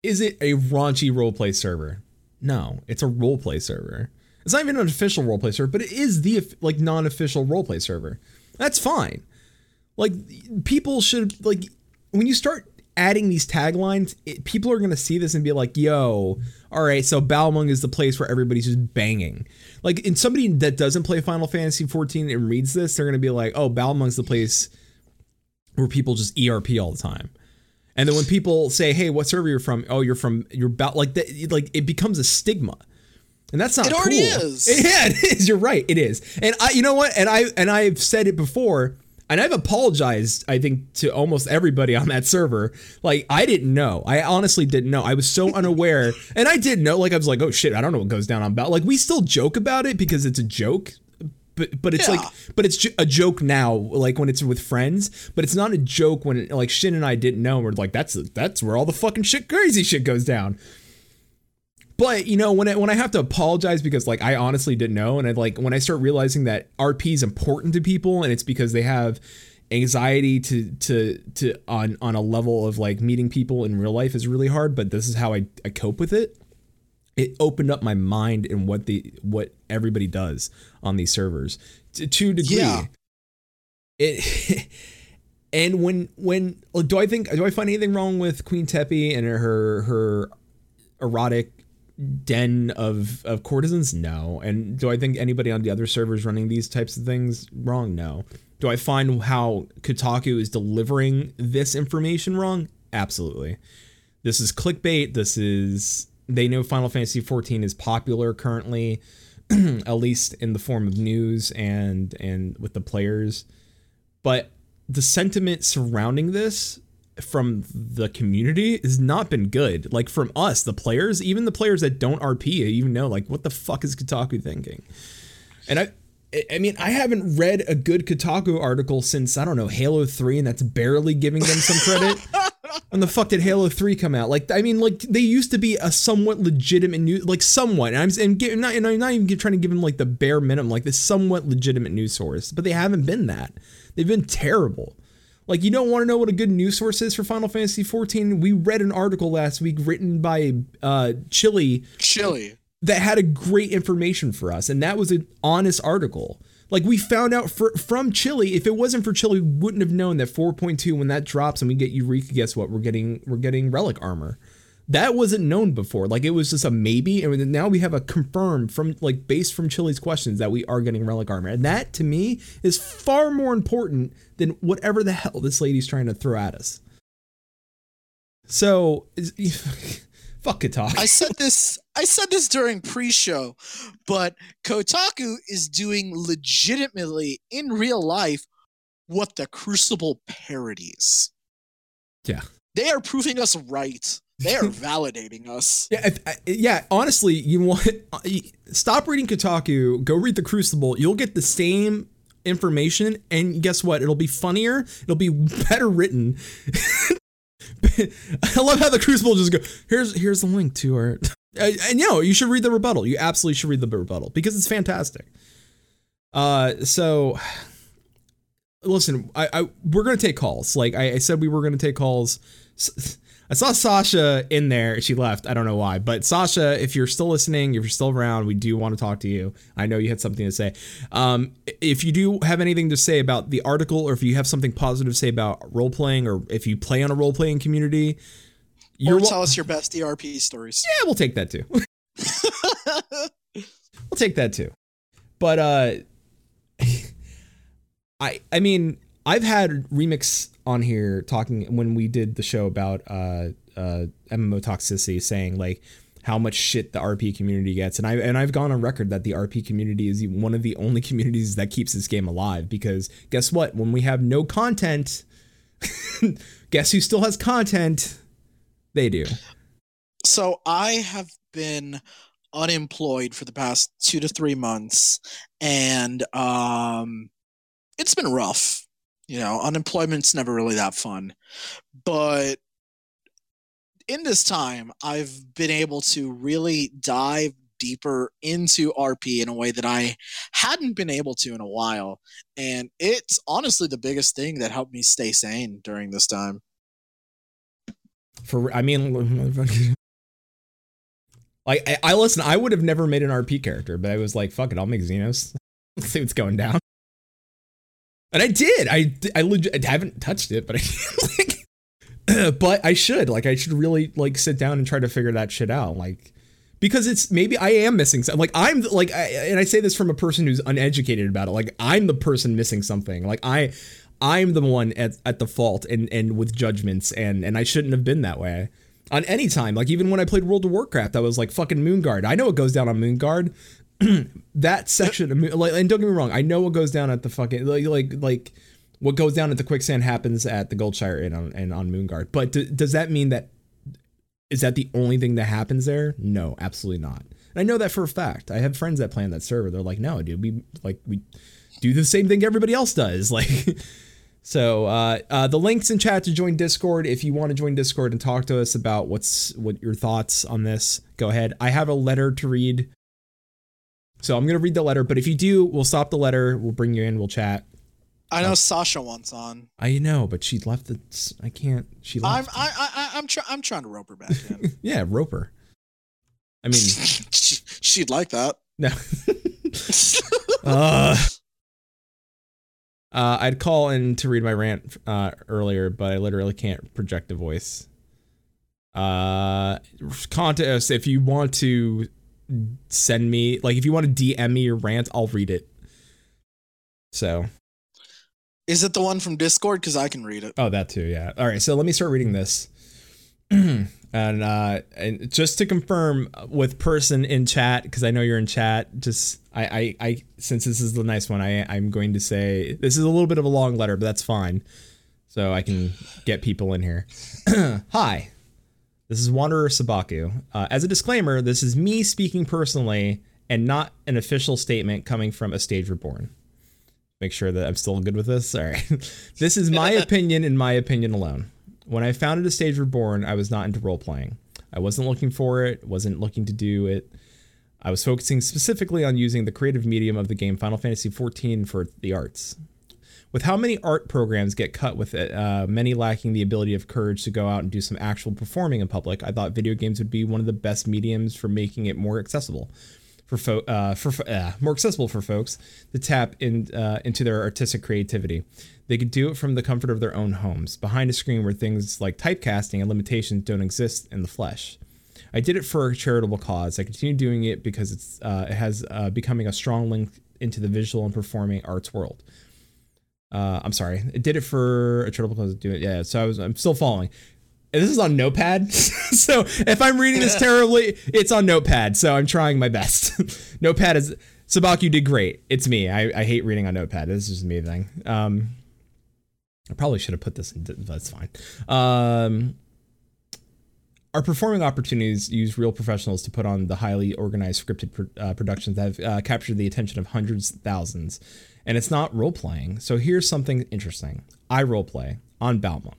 is it a raunchy roleplay server? No, it's a roleplay server. It's not even an official roleplay server, but it is the like non-official roleplay server. That's fine. Like people should like when you start adding these taglines, it, people are gonna see this and be like, "Yo, all right, so Balmung is the place where everybody's just banging." Like, in somebody that doesn't play Final Fantasy 14 and reads this, they're gonna be like, "Oh, Balmung's the place where people just ERP all the time." And then when people say, "Hey, what server you're from?" Oh, you're from you're about like that. Like it becomes a stigma, and that's not. It already cool. is. Yeah, it is. You're right. It is. And I, you know what? And I and I've said it before, and I've apologized. I think to almost everybody on that server. Like I didn't know. I honestly didn't know. I was so unaware, and I did know. Like I was like, "Oh shit, I don't know what goes down on Bal." Like we still joke about it because it's a joke. But, but it's Yeah. like but it's a joke now like when it's with friends but it's not a joke when like Shin and I didn't know we're like that's that's where all the fucking shit crazy shit goes down but you know when I, when I have to apologize because like I honestly didn't know and I like when I start realizing that RP is important to people and it's because they have anxiety to to to on on a level of like meeting people in real life is really hard but this is how I, I cope with it it opened up my mind and what the what everybody does on these servers to, to a degree. Yeah. It and when when do I think do I find anything wrong with Queen Teppy and her her erotic den of of courtesans? No. And do I think anybody on the other servers running these types of things wrong? No. Do I find how Kotaku is delivering this information wrong? Absolutely. This is clickbait. This is they know Final Fantasy 14 is popular currently, at least in the form of news and and with the players. But the sentiment surrounding this from the community has not been good. Like from us, the players, even the players that don't RP, even know like what the fuck is Kotaku thinking? And I I mean, I haven't read a good Kotaku article since I don't know Halo 3 and that's barely giving them some credit. when the fuck did Halo 3 come out? Like, I mean, like they used to be a somewhat legitimate news, like somewhat. And I'm and get, not, and I'm not even trying to give them like the bare minimum, like this somewhat legitimate news source, but they haven't been that. They've been terrible. Like, you don't want to know what a good news source is for Final Fantasy 14? We read an article last week written by uh, Chili Chili. that had a great information for us, and that was an honest article. Like we found out for, from Chili, if it wasn't for Chili, we wouldn't have known that 4.2 when that drops and we get Eureka. Guess what? We're getting we're getting relic armor. That wasn't known before. Like it was just a maybe, and now we have a confirmed from like based from Chili's questions that we are getting relic armor, and that to me is far more important than whatever the hell this lady's trying to throw at us. So, fuck Kotaku. I said this I said this during pre-show, but Kotaku is doing legitimately in real life what the Crucible parodies. Yeah. They are proving us right. They are validating us. Yeah, if, I- yeah. Honestly, you want stop reading Kotaku. Go read the Crucible. You'll get the same information, and guess what? It'll be funnier. It'll be better written. I love how the Crucible just go. Here's here's the link to our. And and, you know, you should read the rebuttal. You absolutely should read the rebuttal because it's fantastic. Uh, so listen, I, I we're gonna take calls. Like I, I said, we were gonna take calls. S- I saw Sasha in there. She left. I don't know why, but Sasha, if you're still listening, if you're still around, we do want to talk to you. I know you had something to say. Um, if you do have anything to say about the article, or if you have something positive to say about role playing, or if you play on a role playing community, Or wel- tell us your best ERP stories. yeah, we'll take that too. I'll take that too. But uh I I mean, I've had remix on here talking when we did the show about uh uh MMO toxicity saying like how much shit the RP community gets. And I and I've gone on record that the RP community is one of the only communities that keeps this game alive. Because guess what? When we have no content guess who still has content? They do. So I have been unemployed for the past two to three months, and um, it's been rough. You know, unemployment's never really that fun, but in this time, I've been able to really dive deeper into RP in a way that I hadn't been able to in a while, and it's honestly the biggest thing that helped me stay sane during this time. for I mean like I, I listen I would have never made an RP character but I was like fuck it I'll make Zenos. Let's see what's going down and I did I I legit I haven't touched it but I like but I should like I should really like sit down and try to figure that shit out like because it's maybe I am missing something like I'm like I, and I say this from a person who's uneducated about it like I'm the person missing something like I I'm the one at, at the fault and and with judgments and and I shouldn't have been that way on any time. Like even when I played World of Warcraft, I was like fucking Moonguard. I know what goes down on Moonguard. that section of like, and don't get me wrong, I know what goes down at the fucking like like like what goes down at the quicksand happens at the Goldshire Inn on and on Moonguard. But d- does that mean that is that the only thing that happens there? No, absolutely not. And I know that for a fact. I have friends that play on that server. They're like, no, dude, we like we do the same thing everybody else does. Like So uh, uh, the links in chat to join Discord. If you want to join Discord and talk to us about what's what your thoughts on this, go ahead. I have a letter to read, so I'm gonna read the letter. But if you do, we'll stop the letter. We'll bring you in. We'll chat. I know Sasha wants on. I know, but she left the. I can't. She left. I'm. I, I I- I'm try, I'm trying to rope her back in. yeah, rope her. I mean, she, she'd like that. no. uh, uh, I'd call in to read my rant uh, earlier, but I literally can't project a voice. Uh, contact us if you want to send me, like, if you want to DM me your rant, I'll read it. So, Is it the one from Discord? Because I can read it. Oh, that too, yeah. All right, so let me start reading this. and uh and just to confirm with person in chat because I know you're in chat, just I I I since this is the nice one, I I'm going to say this is a little bit of a long letter, but that's fine. So I can get people in here. Hi. This is Wanderer Sabaku. Uh, as a disclaimer, this is me speaking personally and not an official statement coming from a stage reborn make sure that I'm still good with this. All right. this is my opinion and my opinion alone. When I founded A Stage Reborn, I was not into role playing. I wasn't looking for it, wasn't looking to do it. I was focusing specifically on using the creative medium of the game Final Fantasy XIV for the arts. With how many art programs get cut with it, uh, many lacking the ability of courage to go out and do some actual performing in public, I thought video games would be one of the best mediums for making it more accessible for fo- uh, for uh, more accessible for folks to tap in uh, into their artistic creativity. They could do it from the comfort of their own homes, behind a screen where things like typecasting and limitations don't exist in the flesh. I did it for a charitable cause. I continue doing it because it's uh, it has uh, becoming a strong link into the visual and performing arts world. Uh, I'm sorry, I did it for a charitable cause. Do it, yeah. So I was, I'm still following. And this is on Notepad, so if I'm reading this terribly, it's on Notepad. So I'm trying my best. Notepad is Sabak. You did great. It's me. I, I hate reading on Notepad. This is just me thing. Um, I probably should have put this in. That's fine. Um, our performing opportunities use real professionals to put on the highly organized scripted uh, productions that have uh, captured the attention of hundreds, thousands, and it's not role playing. So here's something interesting. I role play on Balmung.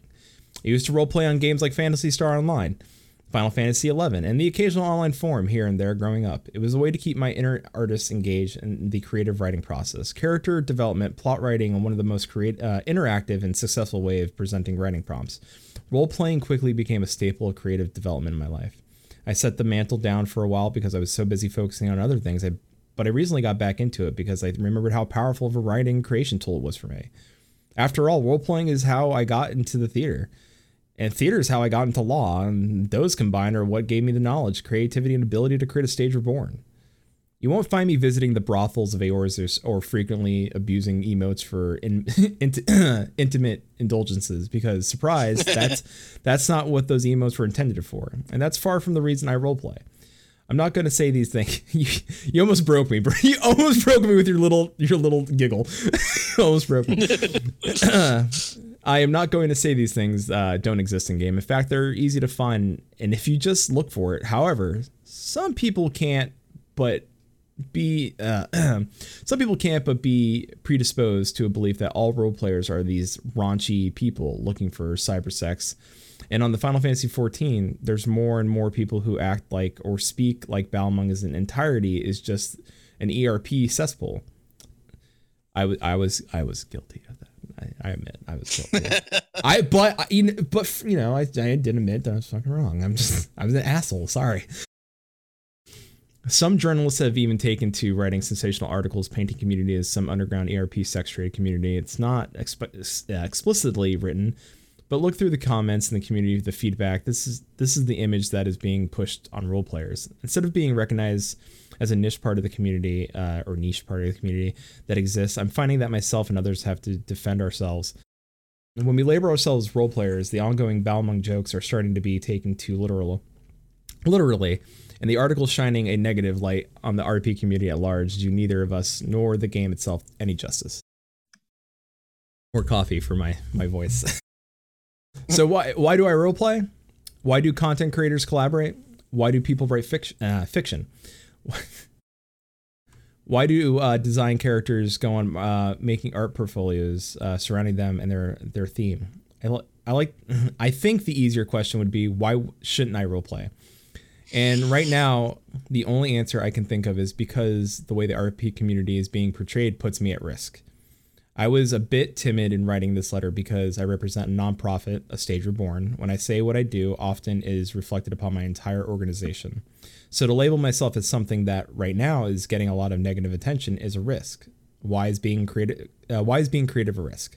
I used to role play on games like Phantasy Star Online, Final Fantasy XI, and the occasional online forum here and there growing up. It was a way to keep my inner artists engaged in the creative writing process. Character development, plot writing, and one of the most create, uh, interactive and successful way of presenting writing prompts. Role playing quickly became a staple of creative development in my life. I set the mantle down for a while because I was so busy focusing on other things. I, but I recently got back into it because I remembered how powerful of a writing creation tool it was for me. After all, role playing is how I got into the theater. And theater is how I got into law, and those combined are what gave me the knowledge, creativity, and ability to create a stage reborn. You won't find me visiting the brothels of Eorzea's or frequently abusing emotes for in, int- intimate indulgences because surprise, that's that's not what those emotes were intended for, and that's far from the reason I roleplay. I'm not going to say these things. You, you almost broke me, bro. You almost broke me with your little your little giggle. almost broke me. I am not going to say these things uh, don't exist in game. In fact, they're easy to find, and if you just look for it. However, some people can't, but be uh, some people can't but be predisposed to a belief that all role players are these raunchy people looking for cyber sex. And on the Final Fantasy XIV, there's more and more people who act like or speak like Balmung as an entirety is just an ERP cesspool. I was I was I was guilty of that. I, I admit I was guilty. I but I, you know, but you know I, I did admit that I was fucking wrong. I'm just I was an asshole. Sorry. Some journalists have even taken to writing sensational articles painting community as some underground ERP sex trade community. It's not exp- uh, explicitly written, but look through the comments in the community, the feedback. This is this is the image that is being pushed on role players instead of being recognized as a niche part of the community uh, or niche part of the community that exists. I'm finding that myself and others have to defend ourselves. When we label ourselves role players, the ongoing Balmung jokes are starting to be taken too literal, literally and the article shining a negative light on the RP community at large do neither of us nor the game itself any justice. More coffee for my my voice. so why why do I roleplay? Why do content creators collaborate? Why do people write fiction? Uh, fiction? Why do uh, design characters go on uh, making art portfolios uh, surrounding them and their their theme? I, li- I like. I think the easier question would be why shouldn't I roleplay? And right now, the only answer I can think of is because the way the RP community is being portrayed puts me at risk. I was a bit timid in writing this letter because I represent a nonprofit, a stage reborn. When I say what I do, often is reflected upon my entire organization. So to label myself as something that right now is getting a lot of negative attention is a risk. Why is being creative? Uh, why is being creative a risk?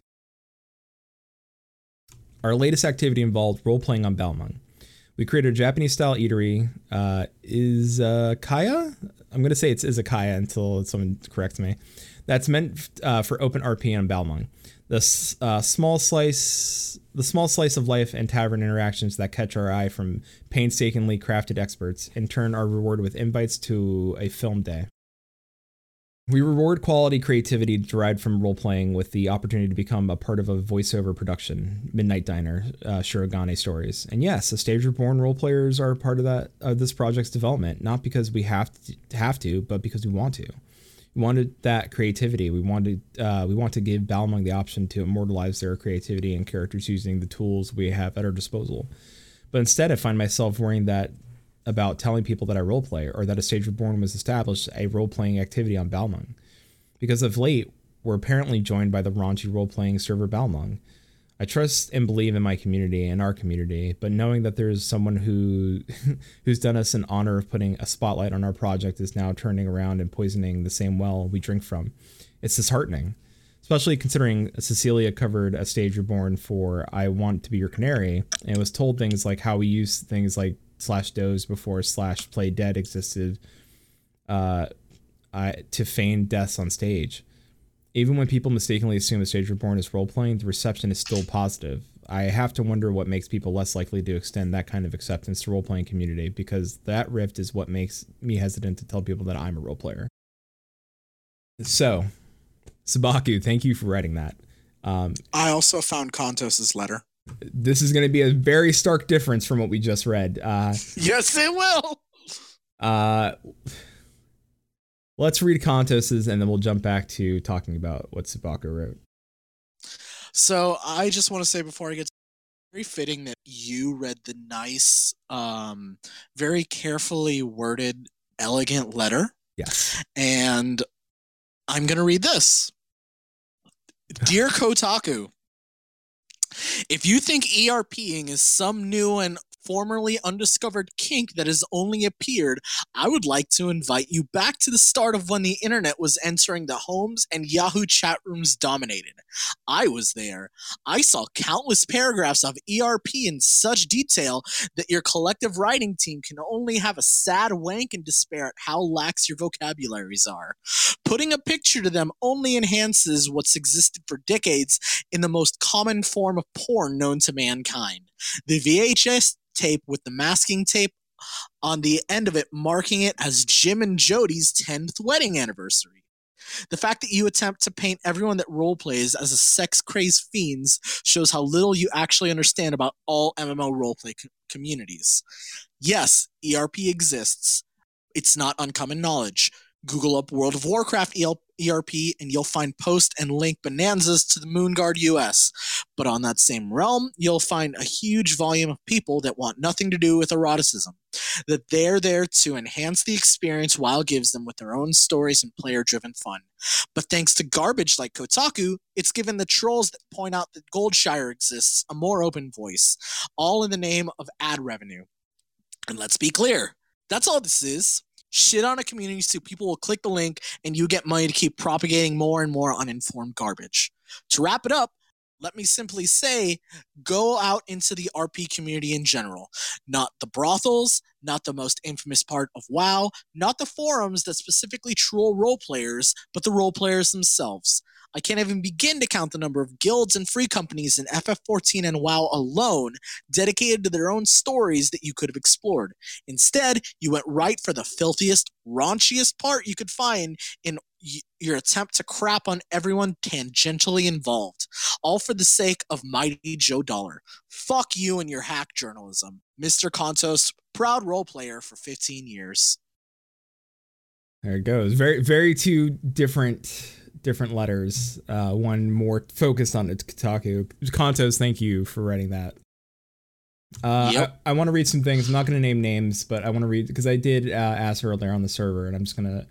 Our latest activity involved role playing on Balmung. We created a Japanese style eatery. Uh, izakaya? I'm going to say it's izakaya until someone corrects me. That's meant uh, for open RP on Balmung. The uh, small slice, the small slice of life and tavern interactions that catch our eye from painstakingly crafted experts, in turn, are rewarded with invites to a film day. We reward quality creativity derived from role playing with the opportunity to become a part of a voiceover production, Midnight Diner, uh, Shirogane stories. And yes, the stage reborn role players are part of that of this project's development, not because we have to have to, but because we want to. We wanted that creativity. We wanted uh, we want to give Balmung the option to immortalize their creativity and characters using the tools we have at our disposal. But instead, I find myself worrying that about telling people that I roleplay or that a stage reborn was established a role playing activity on Balmung. Because of late, we're apparently joined by the raunchy role playing server Balmung. I trust and believe in my community and our community, but knowing that there's someone who who's done us an honor of putting a spotlight on our project is now turning around and poisoning the same well we drink from. It's disheartening. Especially considering Cecilia covered a stage reborn for I Want to Be Your Canary and was told things like how we use things like slash doze before slash play dead existed uh, I, to feign deaths on stage. Even when people mistakenly assume a stage reborn is role playing, the reception is still positive. I have to wonder what makes people less likely to extend that kind of acceptance to role playing community because that rift is what makes me hesitant to tell people that I'm a role player. So, Sabaku, thank you for writing that. Um, I also found Kontos's letter. This is going to be a very stark difference from what we just read. Uh, yes, it will. Uh, let's read Kontos's and then we'll jump back to talking about what Sabaku wrote. So I just want to say before I get very fitting that you read the nice, um, very carefully worded, elegant letter. Yes. And I'm going to read this. Dear Kotaku, if you think ERPing is some new and formerly undiscovered kink that has only appeared, I would like to invite you back to the start of when the internet was entering the homes and Yahoo chat rooms dominated. I was there. I saw countless paragraphs of ERP in such detail that your collective writing team can only have a sad wank in despair at how lax your vocabularies are. Putting a picture to them only enhances what's existed for decades in the most common form of porn known to mankind. The VHS tape with the masking tape on the end of it, marking it as Jim and Jody's 10th wedding anniversary. The fact that you attempt to paint everyone that role plays as a sex crazed fiends shows how little you actually understand about all MMO roleplay co- communities. Yes, ERP exists. It's not uncommon knowledge. Google up World of Warcraft ERP and you'll find post and link bonanzas to the Moonguard US. But on that same realm, you'll find a huge volume of people that want nothing to do with eroticism. That they're there to enhance the experience WoW gives them with their own stories and player driven fun. But thanks to garbage like Kotaku, it's given the trolls that point out that Goldshire exists a more open voice, all in the name of ad revenue. And let's be clear, that's all this is. Shit on a community so people will click the link and you get money to keep propagating more and more uninformed garbage. To wrap it up, let me simply say go out into the RP community in general. Not the brothels, not the most infamous part of WoW, not the forums that specifically troll role players, but the role players themselves. I can't even begin to count the number of guilds and free companies in FF14 and WoW alone dedicated to their own stories that you could have explored. Instead, you went right for the filthiest, raunchiest part you could find in your attempt to crap on everyone tangentially involved, all for the sake of mighty Joe Dollar. Fuck you and your hack journalism. Mr. Contos, proud role player for 15 years. There it goes. Very, very two different different letters. Uh, one more focused on its Kotaku. Kantos, thank you for writing that. Uh, Yep. I, I want to read some things. I'm not going to name names, but I want to read because I did uh, ask earlier on the server, and I'm just going to.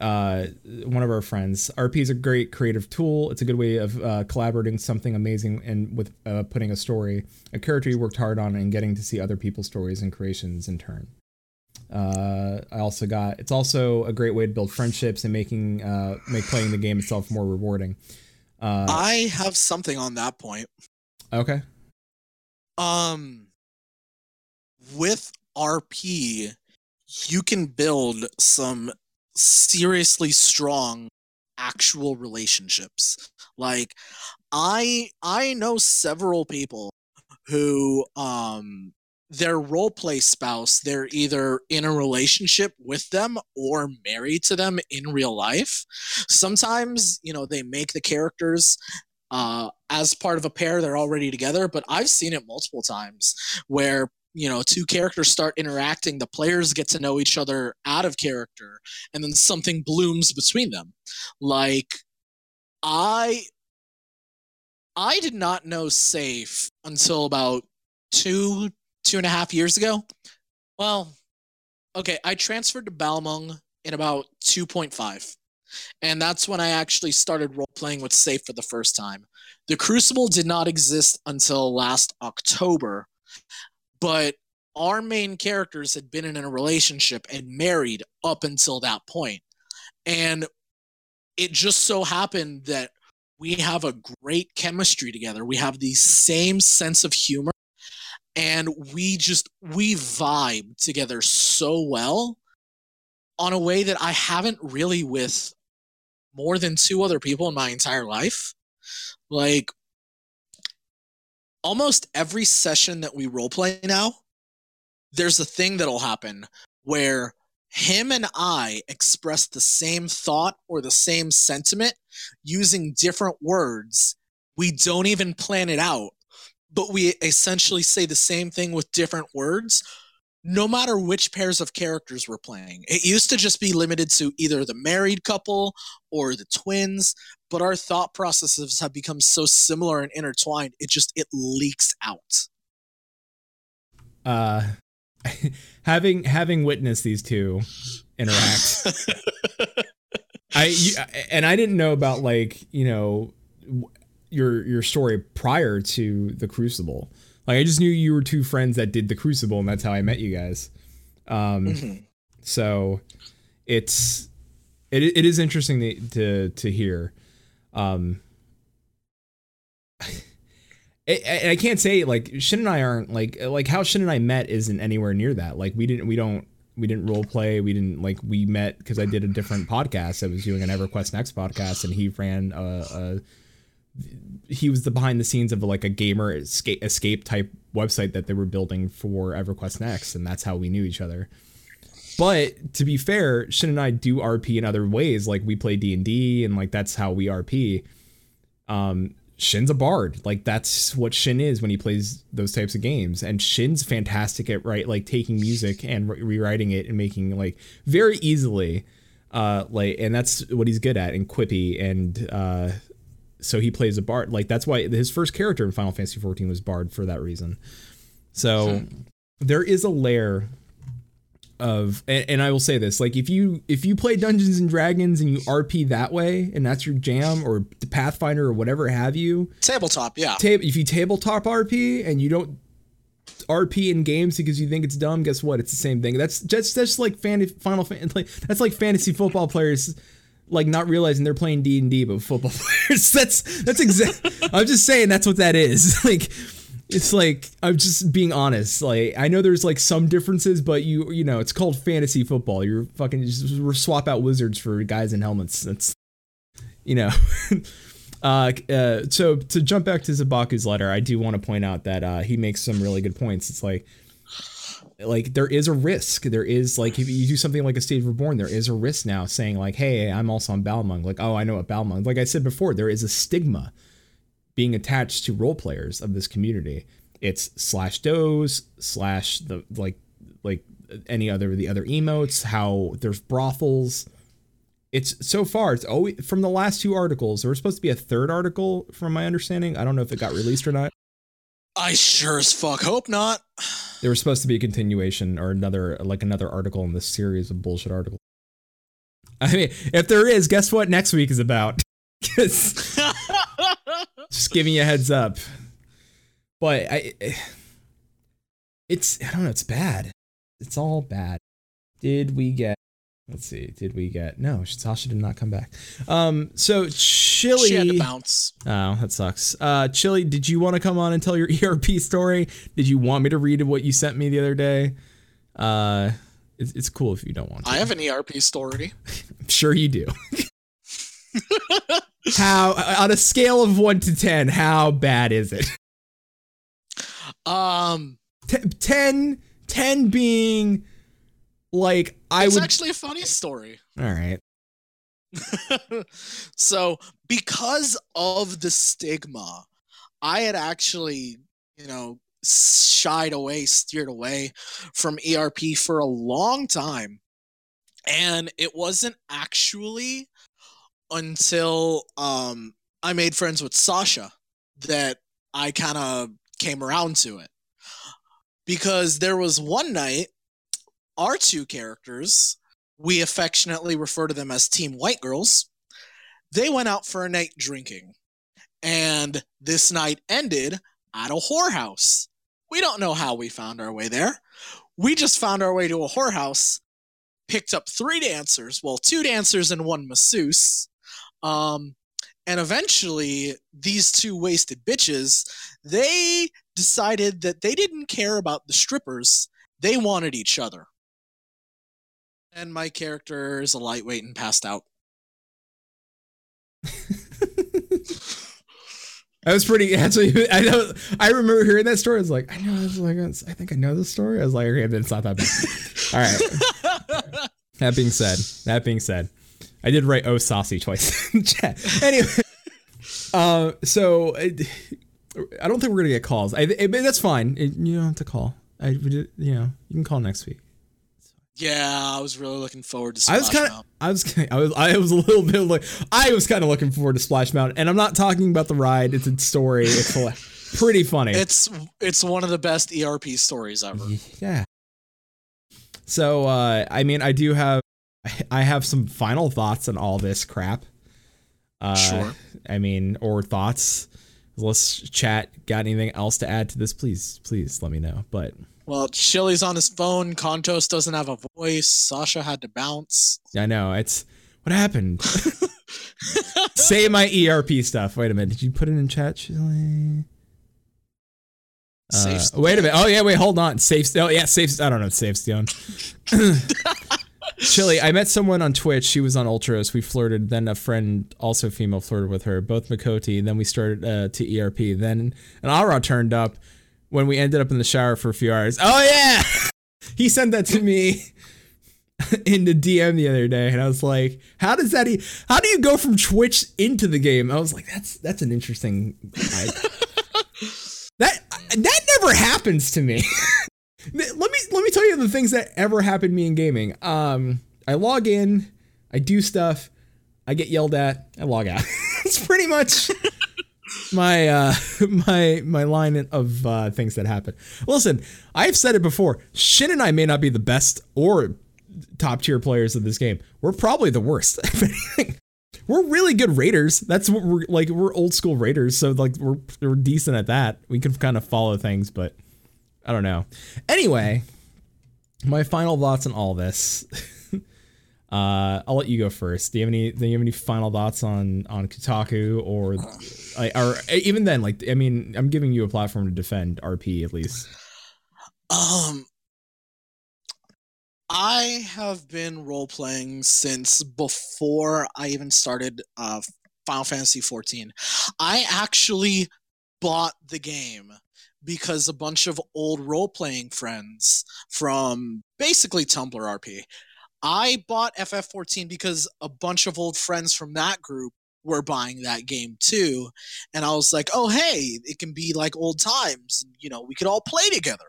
Uh, one of our friends. RP is a great creative tool. It's a good way of uh, collaborating something amazing and with uh, putting a story, a character you worked hard on, and getting to see other people's stories and creations in turn. Uh, I also got. It's also a great way to build friendships and making uh, make playing the game itself more rewarding. Uh, I have something on that point. okay. Um, with RP, you can build some seriously strong actual relationships. Like, I I know several people who um their role play spouse they're either in a relationship with them or married to them in real life. Sometimes you know they make the characters uh, as part of a pair they're already together but i've seen it multiple times where you know two characters start interacting the players get to know each other out of character and then something blooms between them. Like i i did not know safe until about two two and a half years ago well okay i transferred to balmung in about 2.5 and that's when I actually started role playing with Safe for the first time. The Crucible did not exist until last October, but our main characters had been in a relationship and married up until that point. And it just so happened that we have a great chemistry together. We have the same sense of humor and we just we vibe together so well on a way that I haven't really with more than two other people in my entire life. Like almost every session that we roleplay now, there's a thing that'll happen where him and I express the same thought or the same sentiment using different words. We don't even plan it out, but we essentially say the same thing with different words no matter which pairs of characters we're playing. It used to just be limited to either the married couple or the twins, but our thought processes have become so similar and intertwined, it just it leaks out. Uh, having having witnessed these two interact, I you, and I didn't know about like you know your your story prior to the Crucible. Like I just knew you were two friends that did the Crucible, and that's how I met you guys. Um, Mhm. so it's it it is interesting to to, to hear. Um, I, I I can't say like Shin and I aren't like like how Shin and I met isn't anywhere near that. Like we didn't we don't we didn't role play. We didn't like we met because I did a different podcast. I was doing an EverQuest Next podcast, and he ran a. a he was the behind the scenes of like a gamer escape, escape type website that they were building for EverQuest Next, and that's how we knew each other. But to be fair, Shin and I do RP in other ways. Like we play D and D, and like that's how we RP. Um, Shin's a bard. Like that's what Shin is when he plays those types of games. And Shin's fantastic at right, like taking music and re- rewriting it and making like very easily. Uh, like, and that's what he's good at and quippy and uh, so he plays a bard. Like that's why his first character in Final Fantasy XIV was bard for that reason. So hmm. there is a layer of and, and I will say this like if you if you play Dungeons and Dragons and you RP that way and that's your jam or the Pathfinder or whatever have you Tabletop, yeah. tab- if you tabletop RP and you don't RP in games because you think it's dumb, guess what? It's the same thing. That's just that's like fan- Final Fantasy. That's like fantasy football players like not realizing they're playing D and D, but football players. That's that's exact. I'm just saying that's what that is. Like it's like I'm just being honest. Like I know there's like some differences, but you you know it's called fantasy football. You're fucking just swap out wizards for guys in helmets. That's you know. Uh, uh, so to jump back to Sabaku's letter, I do want to point out that uh, he makes some really good points. It's like, like there is a risk. There is like if you do something like a Stage Reborn, there is a risk now saying like, hey, I'm also on Balmung. Like, oh, I know what Balmung. Like I said before, there is a stigma being attached to role players of this community. It's slash doze slash the like like any other the other emotes. How there's brothels it's so far it's always from the last two articles there was supposed to be a third article from my understanding i don't know if it got released or not I sure as fuck hope not. there was supposed to be a continuation or another like another article in this series of bullshit articles. I mean if there is guess what next week is about? just giving you a heads up. But i it's i don't know it's bad. It's all bad. Did we get let's see did we get no sasha did not come back um so chili she had to bounce. Oh, that sucks. Uh, Chili, did you want to come on and tell your ERP story? Did you want me to read what you sent me the other day? Uh, it's, it's cool if you don't want to. I have an ERP story. I'm sure you do. how, on a scale of one to 10, how bad is it? Um, T- 10, 10 being like, I it's would. actually a funny story. all right. so because of the stigma, I had actually, you know, shied away, steered away from ERP for a long time. And it wasn't actually until um, I made friends with Sasha that I kind of came around to it. Because there was one night, our two characters, we affectionately refer to them as Team White Girls, they went out for a night drinking. And this night ended at a whorehouse. We don't know how we found our way there. We just found our way to a whorehouse, picked up three dancers, well, two dancers and one masseuse. Um, and eventually, these two wasted bitches, they decided that they didn't care about the strippers. They wanted each other. And my character is a lightweight and passed out. That was pretty. Actually, I know. I remember hearing that story. I was like, I know. I was like, I think I know the story. I was like, okay, then it's not that bad. All right. That being said, that being said, I did write "oh saucy" twice in chat. Anyway, uh, so I, I don't think we're gonna get calls. I, I that's fine. It- you don't have to call. I, you know, you can call next week. Yeah, I was really looking forward to I was kind of, Mountain. I was, I was, I was a little bit like, I was kind of looking forward to Splash Mountain, and I'm not talking about the ride. It's a story. It's pretty funny. It's it's one of the best ERP stories ever. Yeah. So uh I mean I do have I have some final thoughts on all this crap. Uh Sure. I mean or thoughts. Let's chat. Got anything else to add to this? Please, please let me know. But Well, Chili's on his phone. Contos doesn't have a voice. Sasha had to bounce. I know it's what happened. Say my ERP stuff. Wait a minute. Did you put it in chat, Chili? Uh, wait a minute. Oh yeah, wait, hold on. Safe. Oh yeah, safe. I don't know. Safe stone. Chili, I met someone on Twitch. She was on Ultros. We flirted. Then a friend, also female, flirted with her. Both Miqo'te. Then we started uh, to ERP. Then an Au Ra turned up when we ended up in the shower for a few hours. Oh yeah, he sent that to me in the DM the other day, and I was like, "How does that? E- how do you go from Twitch into the game?" I was like, "That's that's an interesting." That that never happens to me. let me let me tell you the things that ever happened to me in gaming. Um, I log in, I do stuff, I get yelled at, I log out. it's pretty much my uh my my line of uh things that happen. Listen, I've said it before. Shin and I may not be the best or top tier players of this game. We're probably the worst. We're really good raiders. That's what we're like. We're old school raiders, so like we're we're decent at that. We can kind of follow things, but I don't know. Anyway, my final thoughts on all this. uh, I'll let you go first. Do you have any? Do you have any final thoughts on on Kotaku or, or even then? Like, I mean, I'm giving you a platform to defend RP at least. Um, I have been role playing since before I even started uh, Final Fantasy 14. I actually bought the game because a bunch of old role playing friends from basically Tumblr RP. I bought FF14 because a bunch of old friends from that group were buying that game too. And I was like, oh, hey, it can be like old times. You know, we could all play together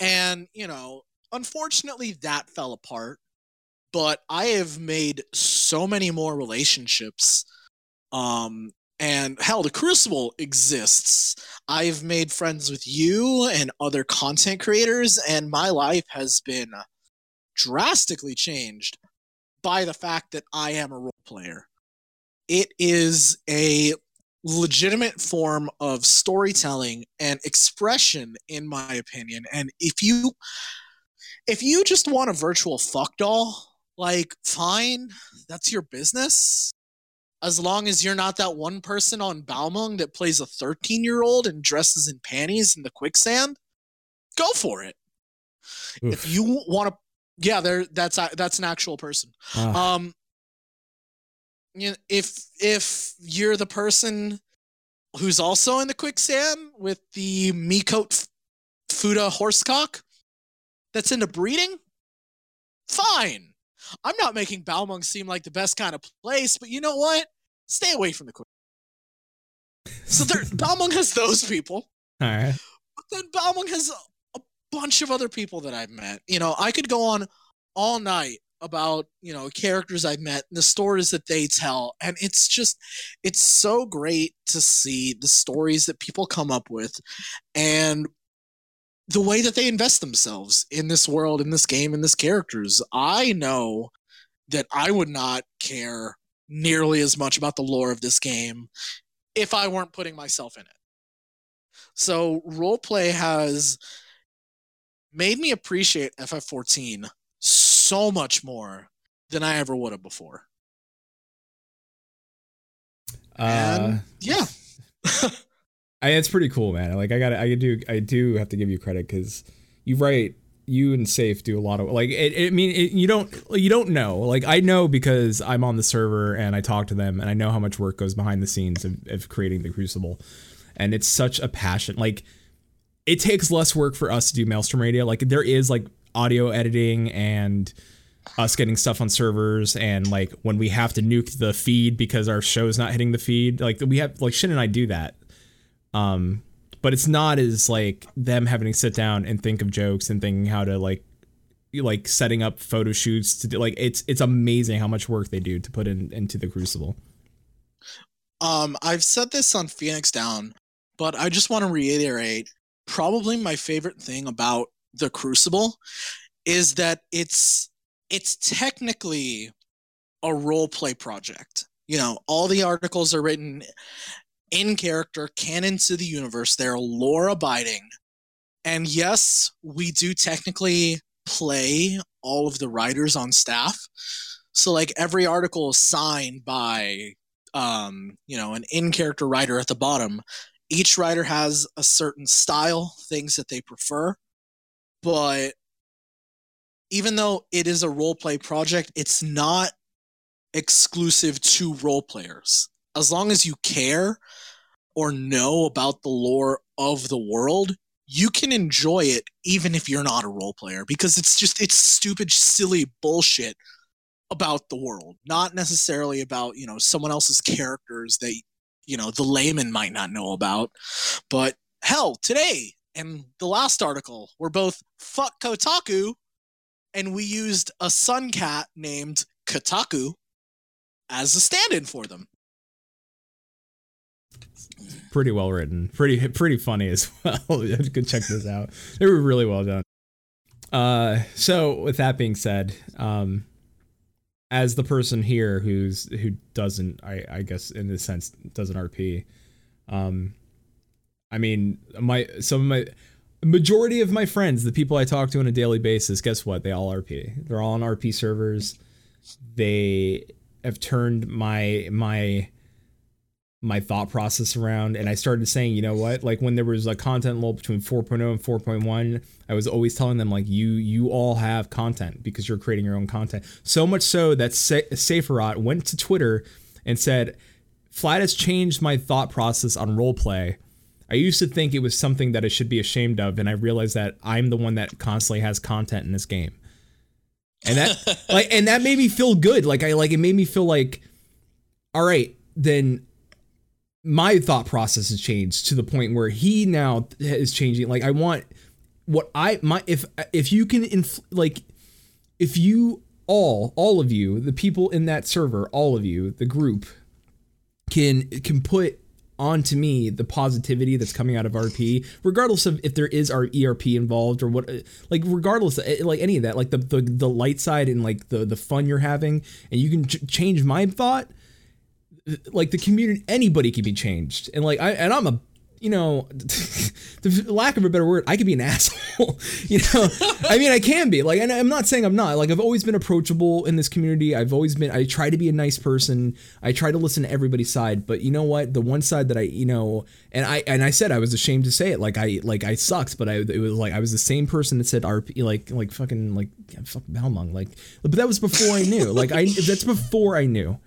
again. And, you know, unfortunately, that fell apart. But I have made so many more relationships. Um, and hell, the Crucible exists. I've made friends with you and other content creators, and my life has been drastically changed by the fact that I am a role player. It is a legitimate form of storytelling and expression in my opinion. And if you if you just want a virtual fuck doll like fine that's your business. As long as you're not that one person on Balmung that plays a 13 year old and dresses in panties in the quicksand go for it. If you want to yeah there that's that's an actual person Ah, um you know, if if you're the person who's also in the quicksand with the Miqo'te Fuda horsecock that's into breeding, fine. I'm not making Balmung seem like the best kind of place, but you know what? Stay away from the quick. So there, Balmung has those people. all right. But then Balmung has bunch of other people that I've met. You know, I could go on all night about, you know, characters I've met and the stories that they tell. And it's just, it's so great to see the stories that people come up with and the way that they invest themselves in this world, in this game, in this characters. I know that I would not care nearly as much about the lore of this game if I weren't putting myself in it. So roleplay has made me appreciate FF14 so much more than I ever would have before. Uh, And yeah. I, it's pretty cool, man. Like I got, I do, I do have to give you credit because you write, you and Safe do a lot of like. It, it, I mean, it, you don't, you don't know. Like I know because I'm on the server and I talk to them and I know how much work goes behind the scenes of, of creating the Crucible, and it's such a passion. Like it takes less work for us to do Maelstrom Radio. Like there is like audio editing and us getting stuff on servers and like when we have to nuke the feed because our show's not hitting the feed. Like we have like Shin and I do that. Um but it's not as like them having to sit down and think of jokes and thinking how to like like setting up photo shoots to do like it's it's amazing how much work they do to put in into the crucible. Um, I've said this on Phoenix Down, but I just want to reiterate probably my favorite thing about the Crucible is that it's it's technically a role play project. You know, all the articles are written in character, canon to the universe. They're lore abiding. And yes, we do technically play all of the writers on staff. So like every article is signed by um, you know, an in-character writer at the bottom. Each writer has a certain style, things that they prefer. But even though it is a role play project, it's not exclusive to role players. As long as you care or know about the lore of the world, you can enjoy it even if you're not a role player because it's just it's stupid silly bullshit about the world, not necessarily about, you know, someone else's characters that you know, the layman might not know about. But hell, today and the last article were both fuck Kotaku and we used a sun cat named Kotaku as a stand-in for them. Pretty well written, pretty pretty funny as well. you could check this out. They were really well done. Uh, so with that being said, um, as the person here who's who doesn't, I I guess in a sense doesn't RP, um, I mean my some of my majority of my friends, the people I talk to on a daily basis, guess what? They all RP. They're all on RP servers. They have turned my my my thought process around and I started saying, you know what? Like when there was a content lull between 4.0 and 4.1, I was always telling them like you you all have content because you're creating your own content. So much so that Sa- Saferot went to Twitter and said, "Flat has changed my thought process on roleplay. I used to think it was something that I should be ashamed of and I realized that I'm the one that constantly has content in this game." And that like and that made me feel good. Like I like it made me feel like all right, then my thought process has changed to the point where he now is changing. Like I want what I my if if you can inf- like if you all all of you the people in that server all of you the group can can put onto me the positivity that's coming out of RP regardless of if there is our ERP involved or what like regardless of, like any of that like the, the the light side and like the the fun you're having and you can ch- change my thought like the community anybody can be changed. And like i and i'm a you know the lack of a better word i could be an asshole you know? I mean i can be like and i'm not saying i'm not. Like i've always been approachable in this community. I've always been i try to be a nice person. I try to listen to everybody's side. But you know what? The one side that i you know and i and i said i was ashamed to say it. Like i like i sucked but i it was like i was the same person that said rp like like fucking like yeah, fuck Balmung like but that was before i knew. Like i that's before i knew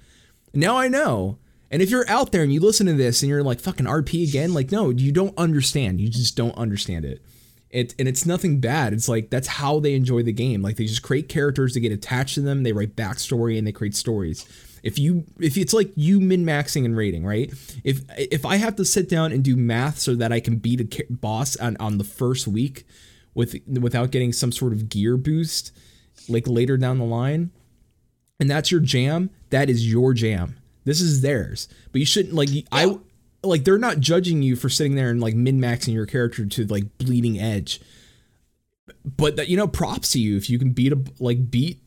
now I know. And if you're out there and you listen to this and you're like fucking RP again, like no, you don't understand. You just don't understand it. It and it's nothing bad. It's like that's how they enjoy the game. Like they just create characters to get attached to them. They write backstory and they create stories. If you if it's like you min maxing and rating, right? If if I have to sit down and do math so that I can beat a boss on on the first week with without getting some sort of gear boost, like later down the line, and that's your jam, that is your jam. This is theirs. But you shouldn't like I like they're not judging you for sitting there and like min maxing your character to like bleeding edge. But that you know, props to you if you can beat a like beat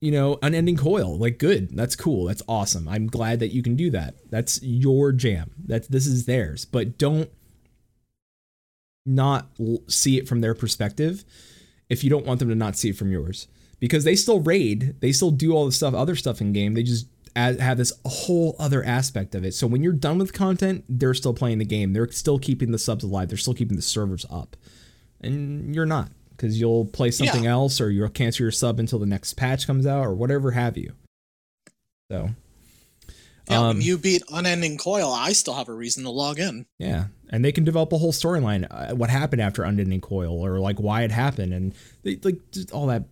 you know unending coil. Like good. That's cool. That's awesome. I'm glad that you can do that. That's your jam. That this is theirs. But don't not l- see it from their perspective if you don't want them to not see it from yours because they still raid, they still do all the stuff, other stuff in game. They just add, have this whole other aspect of it. So when you're done with content, they're still playing the game. They're still keeping the subs alive. They're still keeping the servers up, and you're not because you'll play something Yeah. else or you'll cancel your sub until the next patch comes out or whatever have you. So. Yeah, um, when you beat Unending Coil, I still have a reason to log in. Yeah, and they can develop a whole storyline, uh, what happened after Unending Coil, or like why it happened, and they, like just all that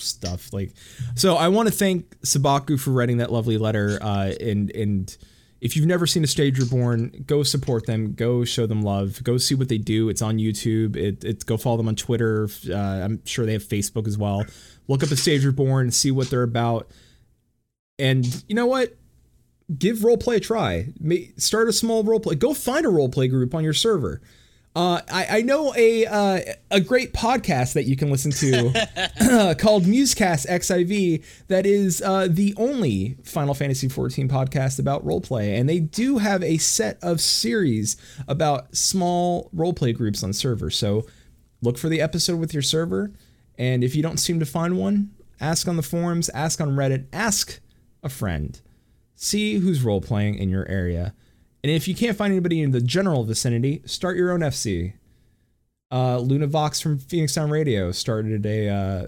stuff. Like, so I want to thank Sabaku for writing that lovely letter. Uh, and and if you've never seen a Stage Reborn, go support them, go show them love, go see what they do. It's on YouTube. It, it go follow them on Twitter. Uh, I'm sure they have Facebook as well. Look up a Stage Reborn, see what they're about, and you know what give roleplay a try. Start a small roleplay. Go find a roleplay group on your server. Uh, I, I know a uh, a great podcast that you can listen to called Musecast XIV that is uh, the only Final Fantasy XIV podcast about roleplay, and they do have a set of series about small roleplay groups on servers. So look for the episode with your server, and if you don't seem to find one, ask on the forums, ask on Reddit, ask a friend, see who's role playing in your area. And if you can't find anybody in the general vicinity, start your own FC. Uh, Luna Vox from Phoenix Down Radio started a uh,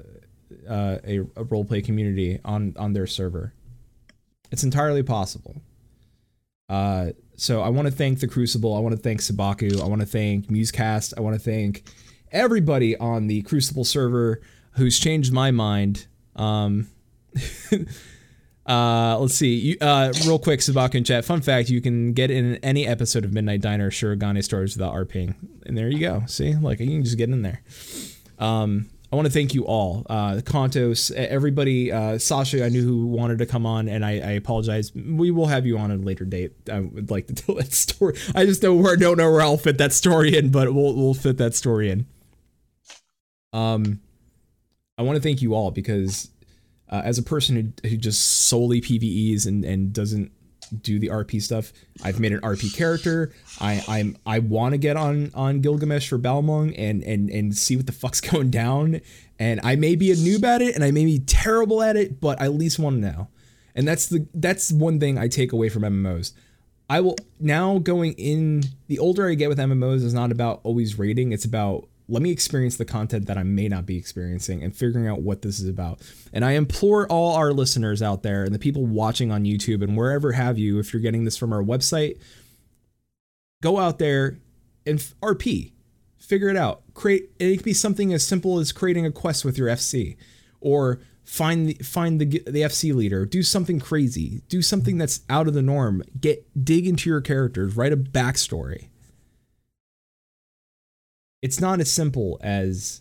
uh, a, a roleplay community on on their server. It's entirely possible. Uh, so I want to thank the Crucible. I want to thank Sabaku. I want to thank Musecast. I want to thank everybody on the Crucible server who's changed my mind. Um, Uh, let's see. You, uh, real quick, Sabaku in chat. Fun fact: you can get in any episode of Midnight Diner or Shirogane Stories without RPing, and there you go. See, like you can just get in there. Um, I want to thank you all, uh, Kontos, everybody, uh, Sasha. I knew who wanted to come on, and I, I apologize. We will have you on at a later date. I would like to tell that story. I just don't don't know where I'll fit that story in, but we'll we'll fit that story in. Um, I want to thank you all because uh, as a person who, who just solely PVEs and, and doesn't do the RP stuff, I've made an RP character. I I'm I want to get on on Gilgamesh for Balmung and and and see what the fuck's going down. And I may be a noob at it, and I may be terrible at it, but I at least want to know. And that's the that's one thing I take away from MMOs. I will now going in the older I get with MMOs is not about always rating. It's about let me experience the content that I may not be experiencing and figuring out what this is about. And I implore all our listeners out there and the people watching on YouTube and wherever have you, if you're getting this from our website, go out there and RP, figure it out. Create it could be something as simple as creating a quest with your FC or find the find the the FC leader, do something crazy, do something that's out of the norm. Get dig into your characters, write a backstory it's not as simple as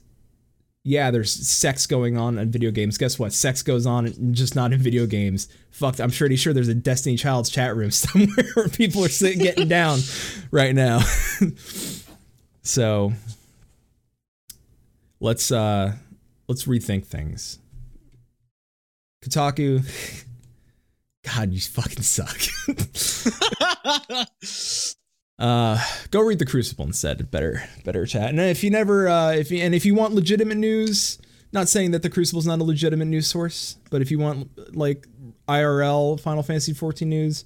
yeah, there's sex going on in video games. Guess what? Sex goes on, just not in video games. Fuck, I'm pretty sure there's a Destiny Child's chat room somewhere where people are sitting getting down right now. so let's uh let's rethink things. Kotaku, God, you fucking suck. Uh go read the crucible instead. Better better chat. And if you never uh if you and if you want legitimate news not saying that the crucible is not a legitimate news source but if you want like irl final fantasy 14 news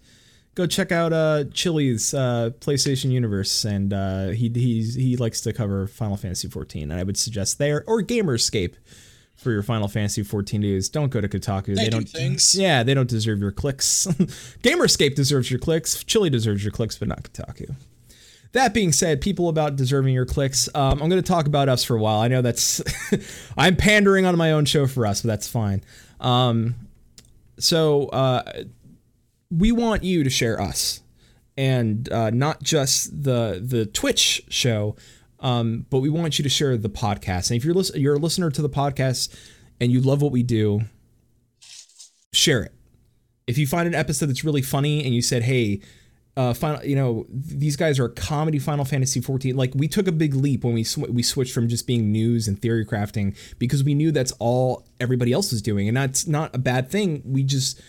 go check out uh chili's uh playstation universe and uh he he's he likes to cover final fantasy 14 and i would suggest there or Gamer Escape for your Final Fantasy 14 news. Don't go to Kotaku. They they do don't. things. Yeah, they don't deserve your clicks. Gamer Escape deserves your clicks. Chili deserves your clicks, but not Kotaku. That being said, people about deserving your clicks. Um, I'm going to talk about us for a while. I know that's I'm pandering on my own show for us, but that's fine. Um, so uh, we want you to share us, and uh, not just the the Twitch show, um, but we want you to share the podcast. And if you're listen, you're a listener to the podcast and you love what we do, share it. If you find an episode that's really funny and you said, "Hey," uh, final, you know, these guys are a comedy Final Fantasy 14. Like we took a big leap when we sw- we switched from just being news and theory crafting because we knew that's all everybody else was doing, and that's not a bad thing. We just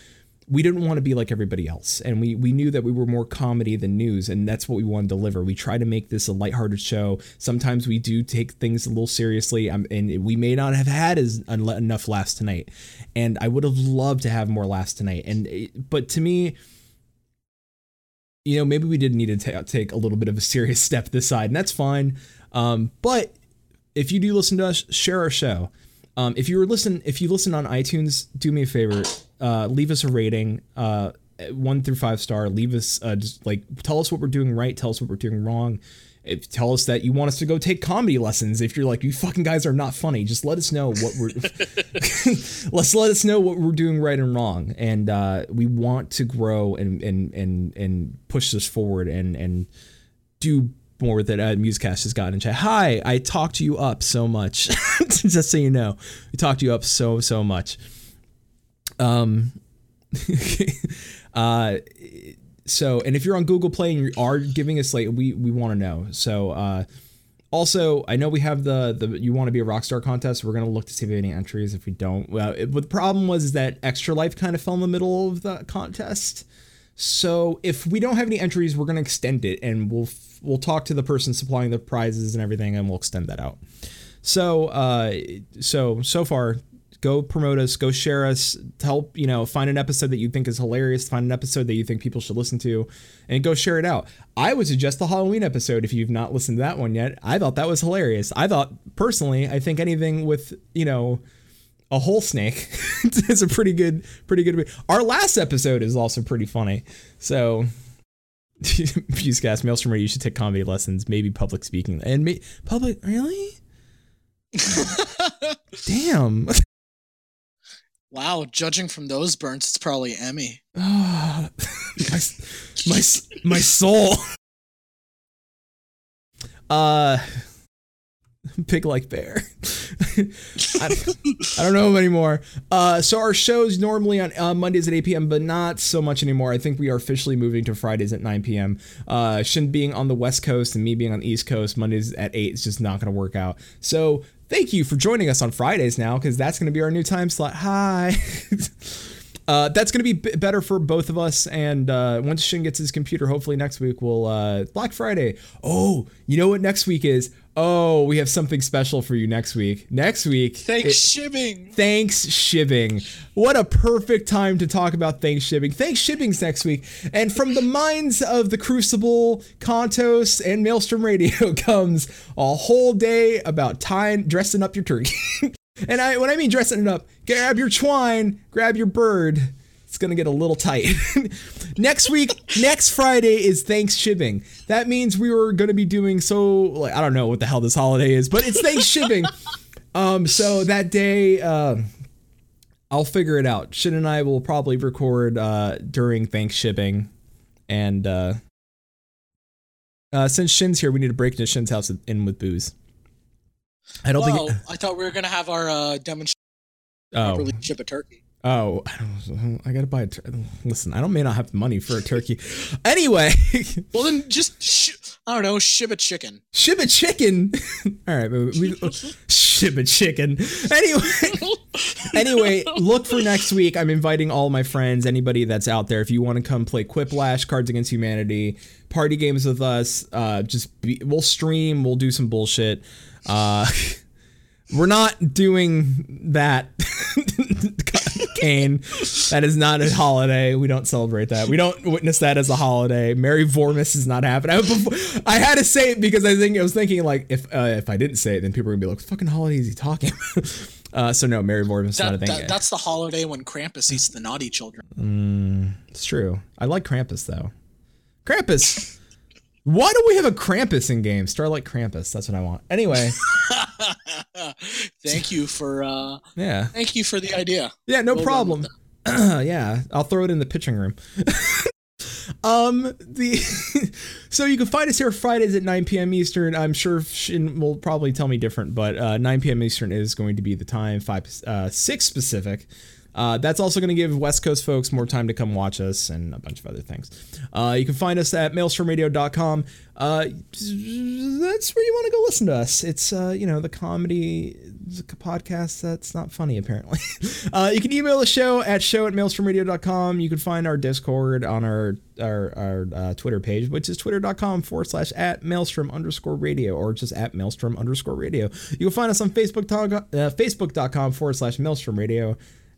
we didn't want to be like everybody else, and we we knew that we were more comedy than news, and that's what we want to deliver. We try to make this a lighthearted show. Sometimes we do take things a little seriously, um, and we may not have had as enough laughs tonight, and I would have loved to have more laughs tonight. And but to me you know, maybe we did need to ta- take a little bit of a serious step this side, and that's fine. Um, but if you do listen to us, share our show. Um, if you were listen, if you listen on iTunes, do me a favor, uh, leave us a rating, uh, one through five star. Leave us uh, just like tell us what we're doing right, tell us what we're doing wrong. If, tell us that you want us to go take comedy lessons. If you're like you fucking guys are not funny, just let us know what we're. let's let us know what we're doing right and wrong, and uh, we want to grow and and and and push this forward and and do more that uh, Musecast has gotten in chat. Hi, I talked you up so much. Just so you know, we talked you up so so much. Um, uh, so and if you're on Google Play and you are giving us like we we want to know. So uh, Also, I know we have the the you want to be a rock star contest. We're gonna look to see if we have any entries. If we don't, well, it, the problem was is that Extra Life kind of fell in the middle of the contest. So if we don't have any entries, we're gonna extend it, and we'll we'll talk to the person supplying the prizes and everything, and we'll extend that out. So uh, so so far, go promote us, go share us, help you know find an episode that you think is hilarious, find an episode that you think people should listen to, and go share it out. I would suggest the Halloween episode if you've not listened to that one yet. I thought that was hilarious. I thought personally, I think anything with you know a whole snake is a pretty good pretty good our last episode is also pretty funny so Fusecast, Maelstrom you should take comedy lessons, maybe public speaking. And may, public, really? Damn. Wow, judging from those burns, it's probably Emmy. my, my, my soul. Uh, pig like bear. I, I, don't know anymore. Uh, so our shows normally on uh, Mondays at 8 p.m., but not so much anymore. I think we are officially moving to Fridays at 9 p.m. Uh, Shin being on the West Coast and me being on the East Coast, Mondays at 8 is just not going to work out. So thank you for joining us on Fridays now, because that's going to be our new time slot. Hi. Uh, that's going to be b- better for both of us. And uh, once Shin gets his computer, hopefully next week we'll uh, Black Friday. Oh, you know what next week is? Oh, we have something special for you next week. Next week. Thanks shipping. Thanks shipping. What a perfect time to talk about thanks shipping. Thanks shipping's next week. And from the minds of the Crucible, Contos, and Maelstrom Radio comes a whole day about tying, dressing up your turkey. and I, when I mean dressing it up, grab your twine, grab your bird it's gonna get a little tight. next week, next Friday is Thanksgiving. That means we were gonna be doing so like I don't know what the hell this holiday is, but it's Thanksgiving. um, so that day, uh, I'll figure it out. Shin and I will probably record uh, during Thanksgiving, and uh, uh, since Shin's here, we need to break into Shin's house in with booze. I don't well, think. It, I thought we were gonna have our uh, demonstration. Oh. ship a turkey. Oh, I I gotta buy a. Tur- Listen, I don't may not have the money for a turkey. Anyway, well then just sh- I don't know, ship a chicken. Ship a chicken. All right, we, we ship a chicken. Anyway, anyway, look for next week. I'm inviting all my friends, anybody that's out there. If you want to come play Quiplash, Cards Against Humanity, party games with us, uh, just be, we'll stream. We'll do some bullshit. Uh, we're not doing that. Kane. That is not a holiday. We don't celebrate that. We don't witness that as a holiday. Merry Vormis is not happening. I, had to say it because I think I was thinking like if uh, if I didn't say it, then people are gonna be like, "What fucking holiday is he talking?" uh, so no, Merry Vormis is not a thing. That, that's the holiday when Krampus eats the naughty children. Mm, it's true. I like Krampus though. Krampus. Why do we have a Krampus in game? Starlight Krampus. That's what I want. Anyway. thank you for uh Yeah. Thank you for the idea. Yeah, no we'll problem. yeah, I'll throw it in the pitching room. um the so you can find us here Fridays at 9 p.m. Eastern. I'm sure Shin will probably tell me different, but uh, 9 p.m. Eastern is going to be the time. Five uh, six specific. Uh, that's also going to give West Coast folks more time to come watch us and a bunch of other things. Uh, you can find us at maelstromradio.com. Uh, that's where you want to go listen to us. It's, uh, you know, the comedy podcast that's not funny, apparently. Uh, you can email the show at show at maelstromradio.com. You can find our Discord on our our, our uh, Twitter page, which is twitter.com forward slash at maelstrom underscore radio or just at maelstrom underscore radio. You can find us on Facebook, facebook.com forward slash maelstrom radio.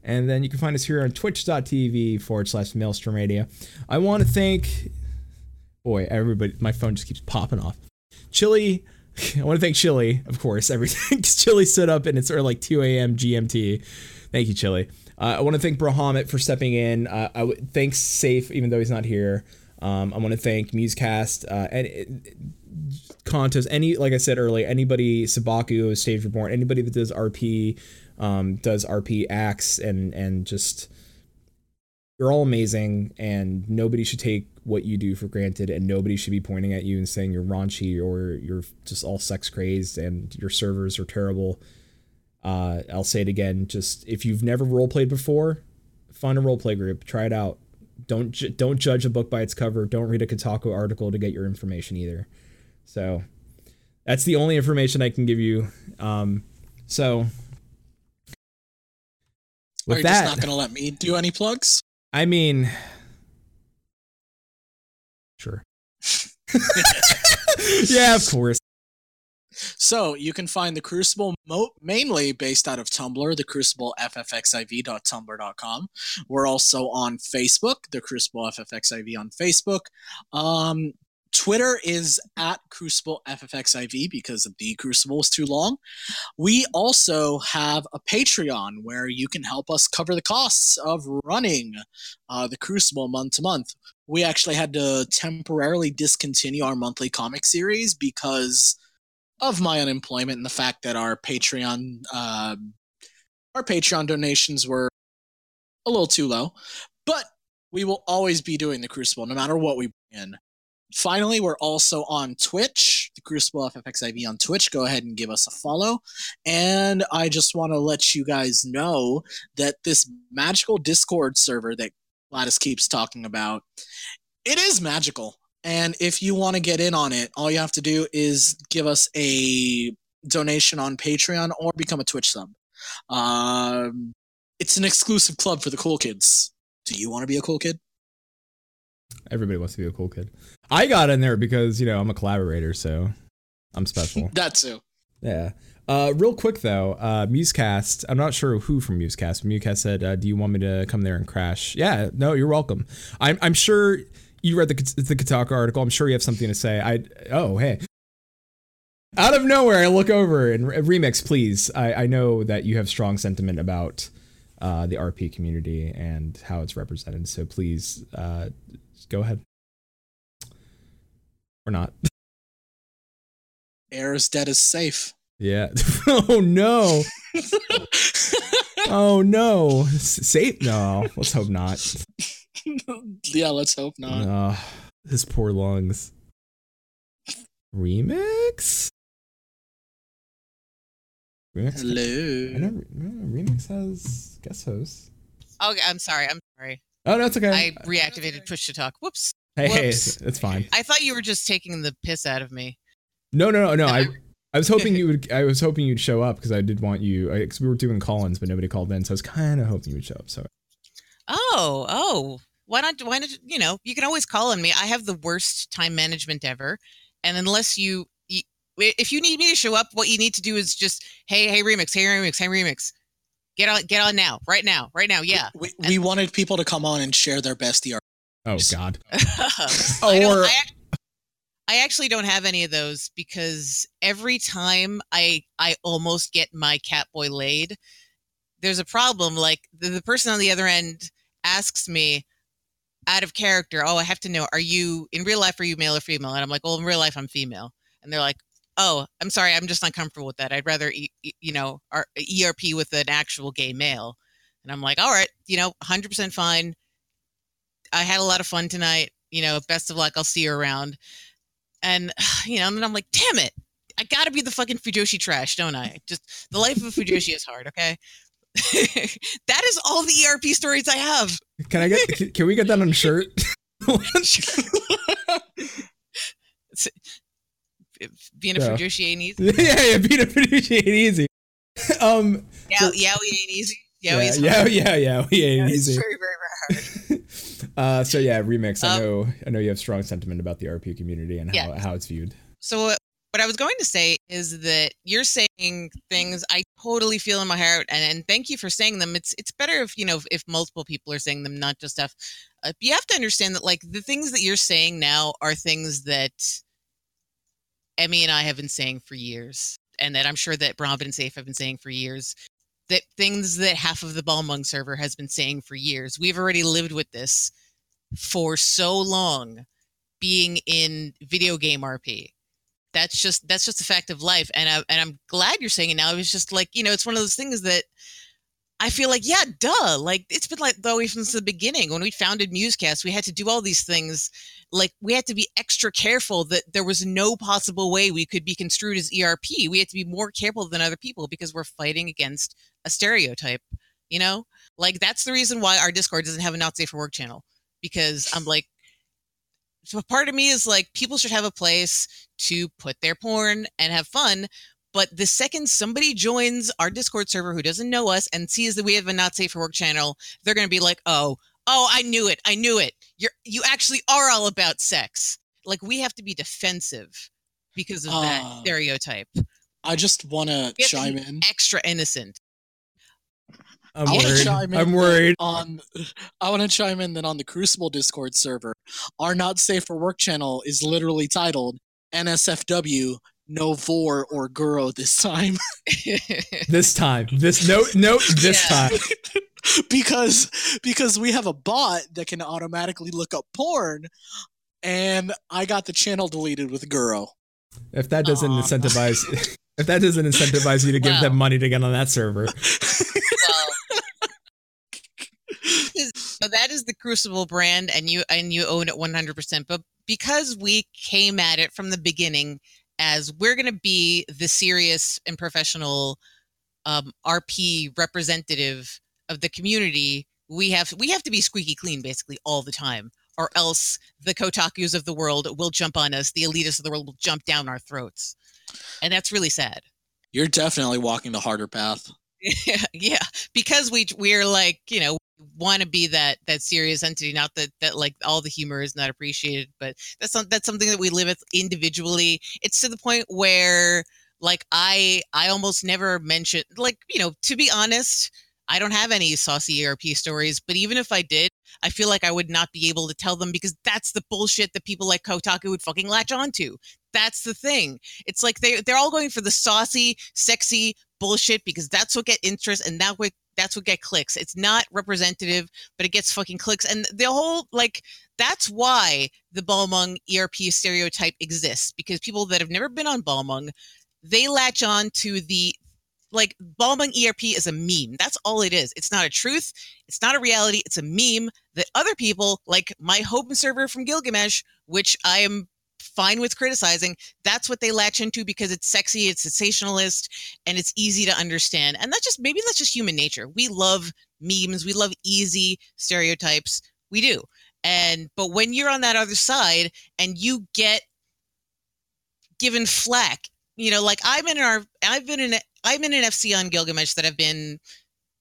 And then you can find us here on twitch.tv forward slash maelstrom radio. I want to thank, boy, everybody, my phone just keeps popping off. Chili, I want to thank Chili, of course, everything. Chili stood up and it's early, like 2 a.m. GMT. Thank you, Chili. Uh, I want to thank Brohamit for stepping in. Uh, I w- thanks Safe, even though he's not here. Um, I want to thank Musecast uh, and uh, Contos. Any, like I said earlier, anybody Sabaku, Stage Reborn, anybody that does RP um, does RP acts and and just you're all amazing and nobody should take what you do for granted and nobody should be pointing at you and saying you're raunchy or you're just all sex crazed and your servers are terrible. Uh, I'll say it again. Just if you've never role played before, find a role play group, try it out. Don't ju- don't judge a book by its cover. Don't read a Kotaku article to get your information either. So That's the only information I can give you. Um, so Are you that, just not going to let me do any plugs? I mean, sure. yeah, of course. So you can find the Crucible mo- mainly based out of Tumblr, the Crucible FFXIV.tumblr.com. We're also on Facebook, the Crucible FFXIV on Facebook. Um, Twitter is at Crucible FFXIV because the Crucible is too long. We also have a Patreon where you can help us cover the costs of running uh, the Crucible month to month. We actually had to temporarily discontinue our monthly comic series because of my unemployment and the fact that our Patreon uh, our Patreon donations were a little too low. But we will always be doing the Crucible no matter what we bring in. Finally, we're also on Twitch, the Crucible FFXIV on Twitch. Go ahead and give us a follow. And I just want to let you guys know that this magical Discord server that Gladys keeps talking about, it is magical. And if you want to get in on it, all you have to do is give us a donation on Patreon or become a Twitch sub. Um, it's an exclusive club for the cool kids. Do you want to be a cool kid? Everybody wants to be a cool kid. I got in there because, you know, I'm a collaborator, so I'm special. That too. yeah. Uh, real quick though, uh, Musecast. I'm not sure who from Musecast. But Musecast said, uh, "Do you want me to come there and crash?" Yeah. No, you're welcome. I'm I'm sure you read the the Kotaku article. I'm sure you have something to say. I oh hey. Out of nowhere, I look over and remix, please. I, I know that you have strong sentiment about uh, the RP community and how it's represented. So please, uh, go ahead. Or not. Air is dead is safe. Yeah. oh no. Oh no. Safe? No. Let's hope not. yeah, let's hope not. Uh, his poor lungs. Remix? Remix? I Hello. know Remix has guest hosts. Okay, I'm sorry. I'm sorry. Oh, no, it's okay. I reactivated push to talk. Whoops. hey, hey, whoops. it's fine. I thought you were just taking the piss out of me. No, no, no, no. I, I was hoping you would. I was hoping you'd show up because I did want you. Because we were doing call-ins, but nobody called in, so I was kind of hoping you would show up. So Oh, oh. Why not? Why not? You know, you can always call on me. I have the worst time management ever, and unless you, you, if you need me to show up, what you need to do is just, hey, hey, remix, hey, remix, hey, remix, get on, get on now, right now, right now, yeah. We, we wanted people to come on and share their best ER. oh god. I, Or- I, ac- I actually don't have any of those because every time I I almost get my cat boy laid, there's a problem. Like the, the person on the other end asks me out of character, "Oh, I have to know, are you in real life? Are you male or female?" And I'm like, "Well, in real life, I'm female." And they're like, "Oh, I'm sorry, I'm just not comfortable with that. I'd rather, e- e- you know, our ERP with an actual gay male." And I'm like, "All right, you know, 100% fine. I had a lot of fun tonight. You know, best of luck. I'll see you around." And you know, and then I'm like, "Damn it." I gotta be the fucking Fujoshi trash, don't I? Just the life of a Fujoshi is hard, okay? that is all the ERP stories I have. Can I get? can- Can we get that on a shirt? Being a Yeah. Fujoshi ain't easy. yeah, yeah. Beat a producer ain't easy. Um. Yeah, So- yeah, we ain't easy. Yeah, Yeah, yeah, yeah, yeah. We ain't It's easy. very, very, very hard. uh, so yeah, remix. I Um, know, I know you have strong sentiment about the RP community and how, Yeah. how it's viewed. So what what I was going to say is that you're saying things I totally feel in my heart, and, and thank you for saying them. It's it's better if you know if, if multiple people are saying them, not just stuff. Uh, you have to understand that like the things that you're saying now are things that Emmy and I have been saying for years, and that I'm sure that Brahman and Safe have been saying for years. That things that half of the Balmung server has been saying for years. We've already lived with this for so long, being in video game RP that's just that's just a fact of life and I, and I'm glad you're saying it now it was just like you know it's one of those things that I feel like yeah duh like it's been like the way since the beginning when we founded Musecast we had to do all these things like we had to be extra careful that there was no possible way we could be construed as ERP we had to be more careful than other people because we're fighting against a stereotype you know like that's the reason why our Discord doesn't have a not safe for work channel because I'm like so part of me is like people should have a place to put their porn and have fun. But the second somebody joins our Discord server who doesn't know us and sees that we have a not safe for work channel, they're gonna be like, "Oh, oh, I knew it, I knew it. You're you actually are all about sex." Like we have to be defensive because of that Ah. stereotype. I just want to We have to chime in extra innocent. I'm I wanna worried. chime in I'm worried. on. I want to chime in that on the Crucible Discord server, our Not Safe for Work channel is literally titled NSFW No Vor or Guro this time This time. This note note this Yeah. time. because because we have a bot that can automatically look up porn, and I got the channel deleted with Guro. If that doesn't Aw. incentivize if that doesn't incentivize you to give Wow. them money to get on that server. well, so that is the Crucible brand, and you and you own it one hundred percent. But because we came at it from the beginning as we're going to be the serious and professional um, RP representative of the community, we have we have to be squeaky clean basically all the time, or else the Kotakus of the world will jump on us. The elitists of the world will jump down our throats, and that's really sad. You're definitely walking the harder path. yeah, yeah, because we we're like you know want to be that that serious entity. Not that that like all the humor is not appreciated, but that's some, that's something that we live with individually. It's to the point where like I I almost never mention like you know to be honest. I don't have any saucy ERP stories, but even if I did, I feel like I would not be able to tell them because that's the bullshit that people like Kotaku would fucking latch onto. That's the thing. It's like they they're all going for the saucy, sexy bullshit because that's what get interest and that what that's what get clicks. It's not representative, but it gets fucking clicks. And the whole like that's why the Balmung ERP stereotype exists because people that have never been on Balmung, they latch on to the like Balmung ERP is a meme. That's all it is. It's not a truth. It's not a reality. It's a meme that other people, like my home server from Gilgamesh, which I am fine with criticizing, that's what they latch into because it's sexy, it's sensationalist, and it's easy to understand. And that's just maybe that's just human nature. We love memes. We love easy stereotypes. We do. And but when you're on that other side and you get given flack, you know, like I'm in our I've been in I'm in an FC on Gilgamesh that I've been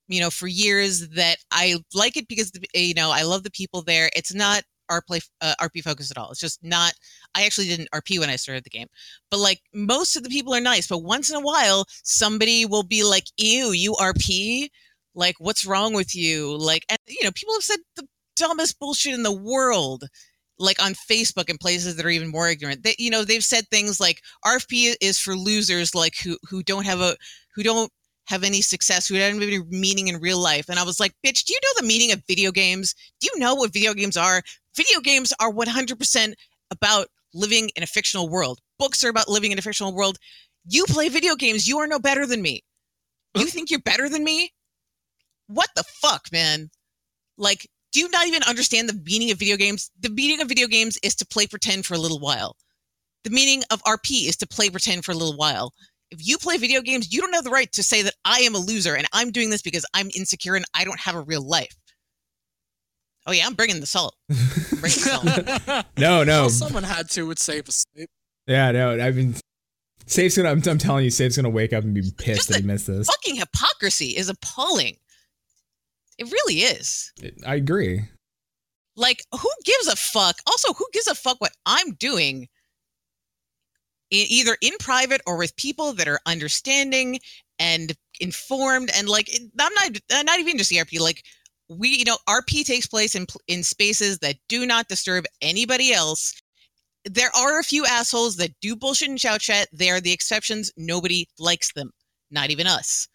you know for years that I like it because you know I love the people there. It's not RP uh, RP focused at all. It's just not. I actually didn't RP when I started the game, but like most of the people are nice. But once in a while, somebody will be like, "Ew, you RP? Like, what's wrong with you?" Like, and you know, people have said the dumbest bullshit in the world like on Facebook and places that are even more ignorant. That you know, they've said things like RFP is for losers, like who who don't have a who don't have any success, who don't have any meaning in real life. And I was like, bitch, do you know the meaning of video games? Do you know what video games are? Video games are 100% about living in a fictional world. Books are about living in a fictional world. You play video games. You are no better than me. You think you're better than me? What the fuck, man? Like, do you not even understand the meaning of video games? The meaning of video games is to play pretend for a little while. The meaning of RP is to play pretend for a little while. If you play video games, you don't have the right to say that I am a loser and I'm doing this because I'm insecure and I don't have a real life. Oh yeah, I'm bringing the salt. I'm bringing the salt. No, no. Well, someone had to with Safe Escape. Yeah, no. I mean, Safe's gonna. I'm, I'm telling you, Safe's gonna wake up and be pissed Just that he a missed this. Fucking hypocrisy is appalling. It really is. I agree. Like, who gives a fuck? Also, who gives a fuck what I'm doing? E- either in private or with people that are understanding and informed and like i'm not uh, not even just erp like we you know rp takes place in in spaces that do not disturb anybody else. There are a few assholes that do bullshit and shout chat they are the exceptions. Nobody likes them. Not even us.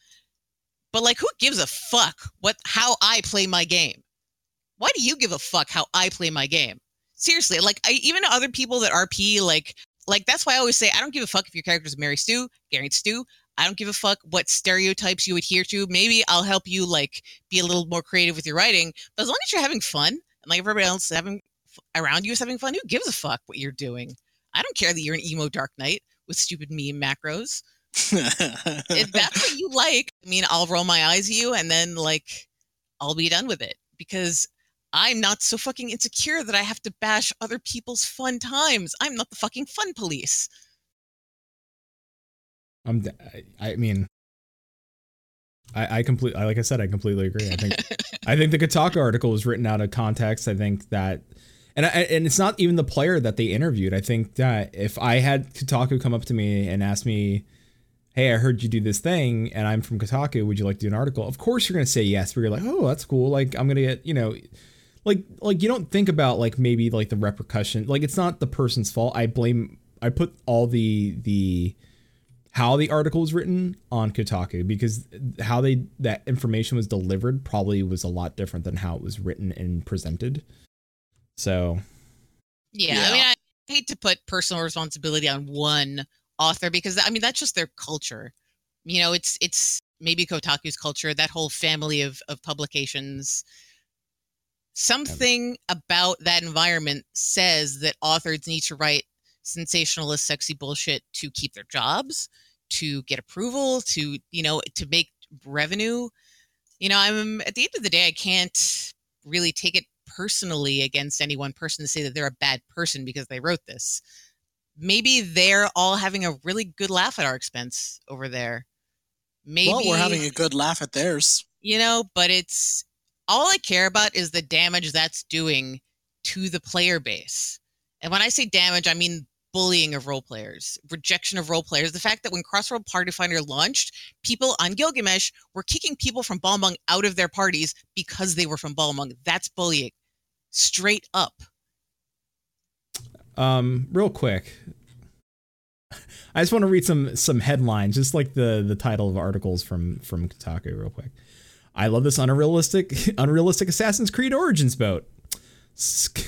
But like who gives a fuck what how i play my game? Why do you give a fuck how i play my game? Seriously like I, even other people that rp like like that's why I always say I don't give a fuck if your character's Mary Stu, Gary Stu. I don't give a fuck what stereotypes you adhere to. Maybe I'll help you like be a little more creative with your writing. But as long as you're having fun and like everybody else having f- around you is having fun, who gives a fuck what you're doing? I don't care that you're an emo Dark Knight with stupid meme macros. If that's what you like, I mean, I'll roll my eyes at you and then like I'll be done with it because I'm not so fucking insecure that I have to bash other people's fun times. I'm not the fucking fun police. I'm. I mean, I, I completely, like I said, I completely agree. I think, I think the Kotaku article was written out of context. I think that, and I, and it's not even the player that they interviewed. I think that if I had Kotaku come up to me and ask me, "Hey, I heard you do this thing, and I'm from Kotaku. Would you like to do an article?" Of course, you're gonna say yes. But you're like, "Oh, that's cool. Like, I'm gonna get, you know." Like, like you don't think about like maybe like the repercussion. Like, it's not the person's fault. I blame. I put all the the how the article was written on Kotaku because how they that information was delivered probably was a lot different than how it was written and presented. So Yeah, Yeah. I mean, I hate to put personal responsibility on one author because I mean that's just their culture. You know, it's it's maybe Kotaku's culture, that whole family of of publications. Something about that environment says that authors need to write sensationalist, sexy bullshit to keep their jobs, to get approval, to you know, to make revenue. You know, I'm um, at the end of the day, I can't really take it personally against any one person to say that they're a bad person because they wrote this. Maybe they're all having a really good laugh at our expense over there. Maybe Well, we're having a good laugh at theirs. you know, but it's all I care about is the damage that's doing to the player base. And when I say damage, I mean bullying of role players, rejection of role players. The fact that when Crossroad Party Finder launched, people on Gilgamesh were kicking people from Balmung out of their parties because they were from Balmung. That's bullying. Straight up. Um, real quick, I just want to read some some headlines, just like the the title of articles from from Kotaku, real quick. I love this unrealistic unrealistic Assassin's Creed Origins boat. Sk-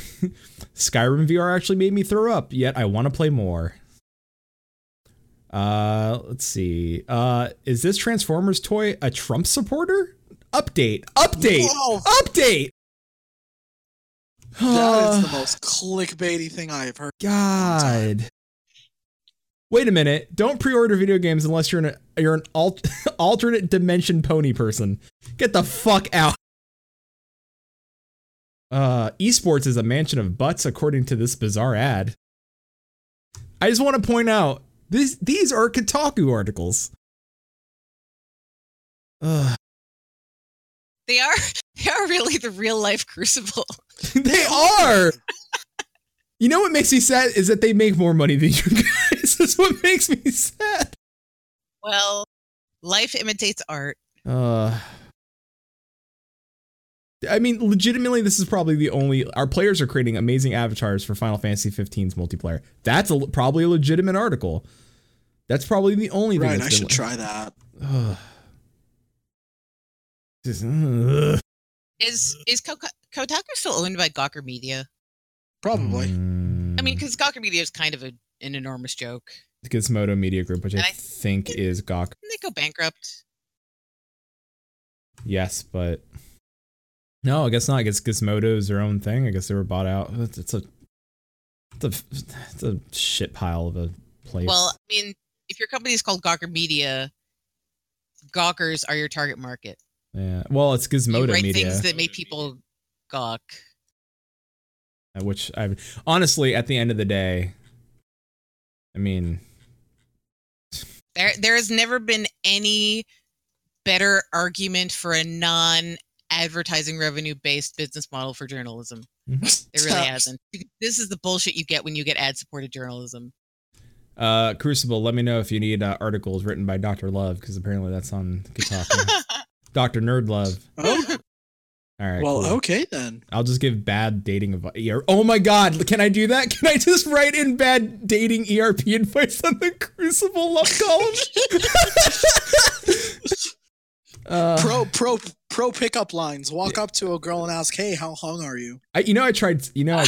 Skyrim VR actually made me throw up, yet I want to play more. Uh, let's see. Uh, is this Transformers toy a Trump supporter? Update, update, Whoa. update. That is the most clickbaity thing I have heard. God. Wait a minute! Don't pre-order video games unless you're an you're an alt, alternate dimension pony person. Get the fuck out. Uh, esports is a mansion of butts, according to this bizarre ad. I just want to point out these these are Kotaku articles. Ugh, They are they are really the real life crucible. they are. You know what makes me sad is that they make more money than you guys. That's what makes me sad. Well, life imitates art. Uh, I mean, legitimately, this is probably the only. Our players are creating amazing avatars for Final Fantasy 15's multiplayer. That's a, probably a legitimate article. That's probably the only thing. Right, that's I should been- try that. Ugh. Just, ugh. Is is Kotaku still owned by Gawker Media? Probably. Mm, I mean, because Gawker Media is kind of a, an enormous joke. Gizmodo Media Group, which I, I think is Gawk. Didn't they go bankrupt? Yes, but no, I guess not. I guess Gizmodo is their own thing. I guess they were bought out. It's, it's a it's a it's a shit pile of a place. Well, I mean, if your company is called Gawker Media, Gawkers are your target market. yeah. Well, it's You Gizmodo write Media. things that make people gawk. Uh, which I honestly, at the end of the day, I mean, There, there has never been any better argument for a non-advertising revenue-based business model for journalism. it really hasn't. This is the bullshit you get when you get ad-supported journalism. uh, Crucible. Let me know if you need uh, articles written by Doctor Love because apparently that's on Kotaku. Doctor Nerd Love. Oh, All right. well, cool. okay then. I'll just give bad dating advice. Oh my god, can I do that? Can I just write in bad dating ERP advice on the Crucible love column? uh, Pro pro pro pickup lines. Walk up to a girl and ask, "Hey, how hung are you?" I, you know, I tried. You know, I,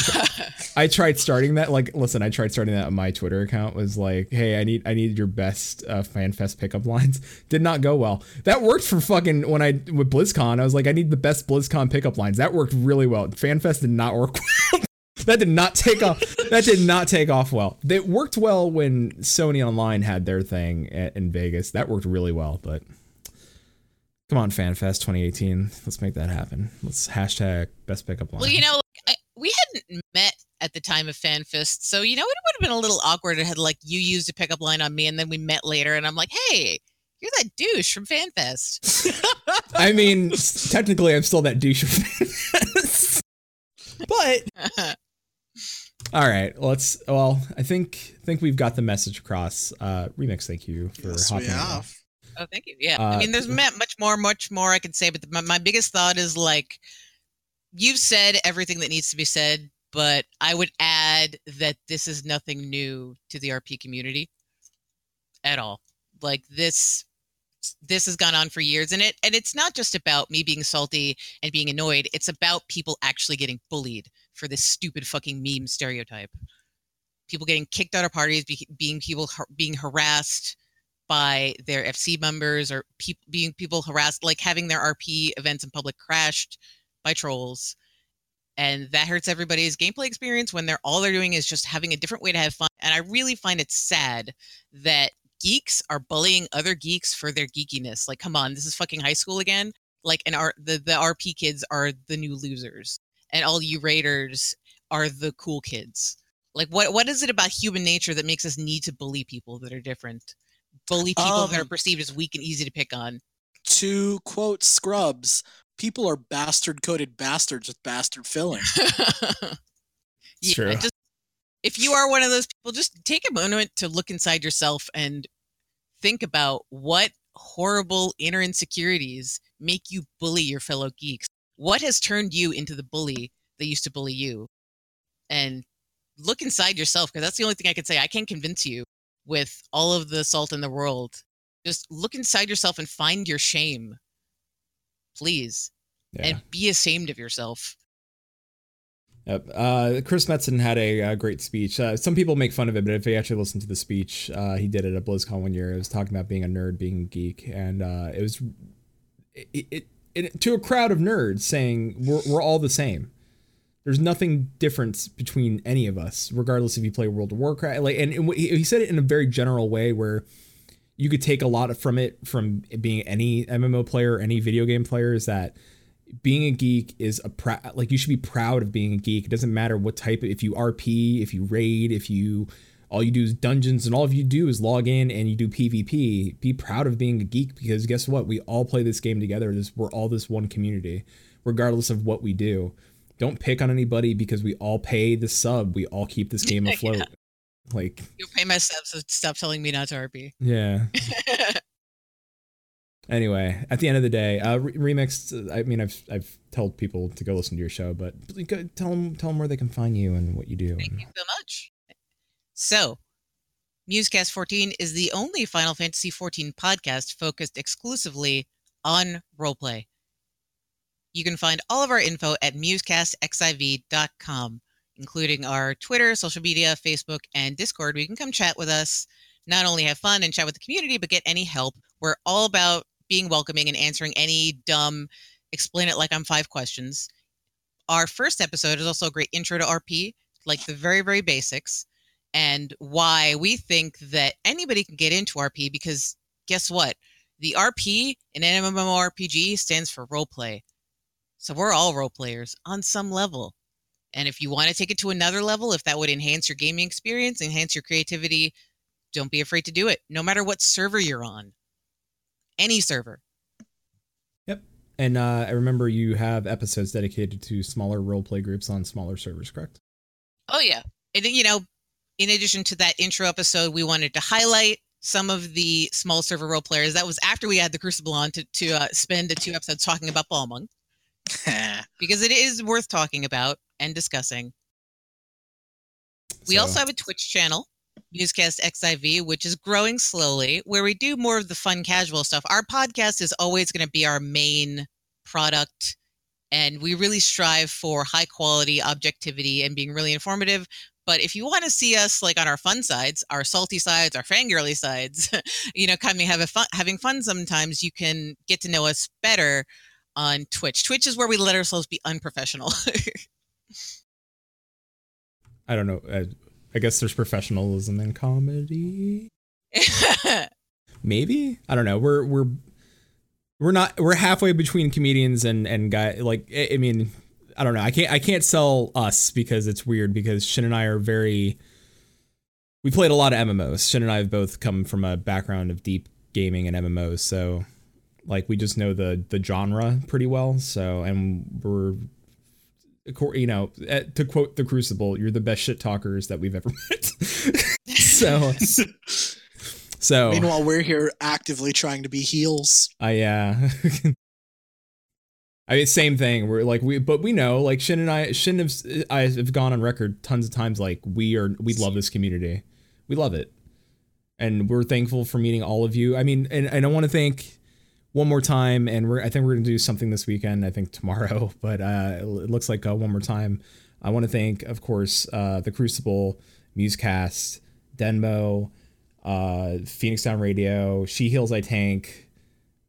I tried starting that. Like, listen, I tried starting that on my Twitter account. Was like, hey, I need, I need your best uh, FanFest pickup lines. Did not go well. That worked for fucking when I with BlizzCon. I was like, I need the best BlizzCon pickup lines. That worked really well. FanFest did not work well. that did not take off. That did not take off well. It worked well when Sony Online had their thing at, in Vegas. That worked really well, but Come on, FanFest 2018. Let's make that happen. Let's hashtag best pickup line. Well, you know, I, we hadn't met at the time of FanFest, so you know it would have been a little awkward. It had like you used a pickup line on me, and then we met later, and I'm like, "Hey, you're that douche from FanFest." I mean, technically, I'm still that douche. from FanFest. but all right, let's. Well, I think think we've got the message across. Uh, Remix, thank you for Yes, we hopping on. Oh, thank you. Yeah, Uh, I mean, there's much more, much more I can say, but the, my, my biggest thought is like, you've said everything that needs to be said, but I would add that this is nothing new to the RP community at all. Like this, this has gone on for years, and it and it's not just about me being salty and being annoyed. It's about people actually getting bullied for this stupid fucking meme stereotype. People getting kicked out of parties, be, being people har- being harassed by their FC members or peop being people harassed, like having their RP events in public crashed by trolls. And that hurts everybody's gameplay experience when they're all they're doing is just having a different way to have fun. And I really find it sad that geeks are bullying other geeks for their geekiness. Like, come on, this is fucking high school again. Like, and our the, the RP kids are the new losers, and all you raiders are the cool kids. Like, what what is it about human nature that makes us need to bully people that are different? Bully people that are Um, perceived as weak and easy to pick on. To quote Scrubs, people are bastard coated bastards with bastard filling. It's true. Just if you are one of those people, just take a moment to look inside yourself and think about what horrible inner insecurities make you bully your fellow geeks. What has turned you into the bully that used to bully you? And look inside yourself because that's the only thing I can say. I can't convince you with all of the salt in the world. Just look inside yourself and find your shame, please, Yeah. and be ashamed of yourself. Yep. Uh, Chris Metzen had a, uh great speech. Uh, some people make fun of it, but if you actually listen to the speech, uh, he did it at BlizzCon one year. It was talking about being a nerd, being a geek, and uh, it was it, it, it to a crowd of nerds saying we're we're all the same. There's nothing different between any of us, regardless if you play World of Warcraft. Like, and, and he said it in a very general way where you could take a lot from it from being any MMO player, any video game player, is that being a geek is a prou- like you should be proud of being a geek. It doesn't matter what type if you RP, if you raid, if you all you do is dungeons and all of you do is log in and you do PvP. Be proud of being a geek because guess what? We all play this game together. This we're all this one community, regardless of what we do. Don't pick on anybody because we all pay the sub. We all keep this game afloat. Like, You'll pay my subs, so stop telling me not to RP. yeah. Anyway, at the end of the day, uh, re- remixed. I mean, I've I've told people to go listen to your show, but go, tell them tell them where they can find you and what you do. Thank you so much. So, Musecast 14 is the only Final Fantasy 14 podcast focused exclusively on roleplay. You can find all of our info at musecastxiv.com, including our Twitter, social media, Facebook, and Discord, where you can come chat with us, not only have fun and chat with the community, but get any help. We're all about being welcoming and answering any dumb, explain it like I'm five questions. Our first episode is also a great intro to RP, like the very, very basics, and why we think that anybody can get into RP because guess what? The RP in an MMORPG stands for role play. So we're all role players on some level. And if you want to take it to another level, if that would enhance your gaming experience, enhance your creativity, don't be afraid to do it, no matter what server you're on. Any server. Yep. And uh, I remember you have episodes dedicated to smaller role play groups on smaller servers, correct? Oh yeah. And then, you know, in addition to that intro episode, we wanted to highlight some of the small server role players. That was after we had the Crucible on to, to uh, spend the two episodes talking about Balmung because it is worth talking about and discussing. We So- also have a Twitch channel, Musecast XIV, which is growing slowly, where we do more of the fun, casual stuff. Our podcast is always going to be our main product, and we really strive for high quality objectivity and being really informative. But if you want to see us like on our fun sides, our salty sides, our fangirly sides, you know, kind of have a fun, having fun sometimes, you can get to know us better on Twitch. Twitch is where we let ourselves be unprofessional. I don't know. I, I guess there's professionalism in comedy. Maybe I don't know. We're we're we're not we're halfway between comedians and and guy like I, I mean I don't know I can't I can't sell us because it's weird because Shin and I are very we played a lot of MMOs. Shin and I have both come from a background of deep gaming and MMOs, so like we just know the the genre pretty well. So and we're you know eh, to quote the Crucible, you're the best shit talkers that we've ever met. so so Meanwhile, we're here actively trying to be heels. I yeah. I mean, same thing. We're like we, but we know like Shin and I, Shin have I have gone on record tons of times like we are we love this community, we love it, and we're thankful for meeting all of you. I mean, and, and I want to thank one more time, and we're I think we're gonna do something this weekend. I think tomorrow, but uh, it looks like uh, one more time. I want to thank, of course, uh, the Crucible, Musecast, Denmo, uh, Phoenix Down Radio, She Heals I Tank,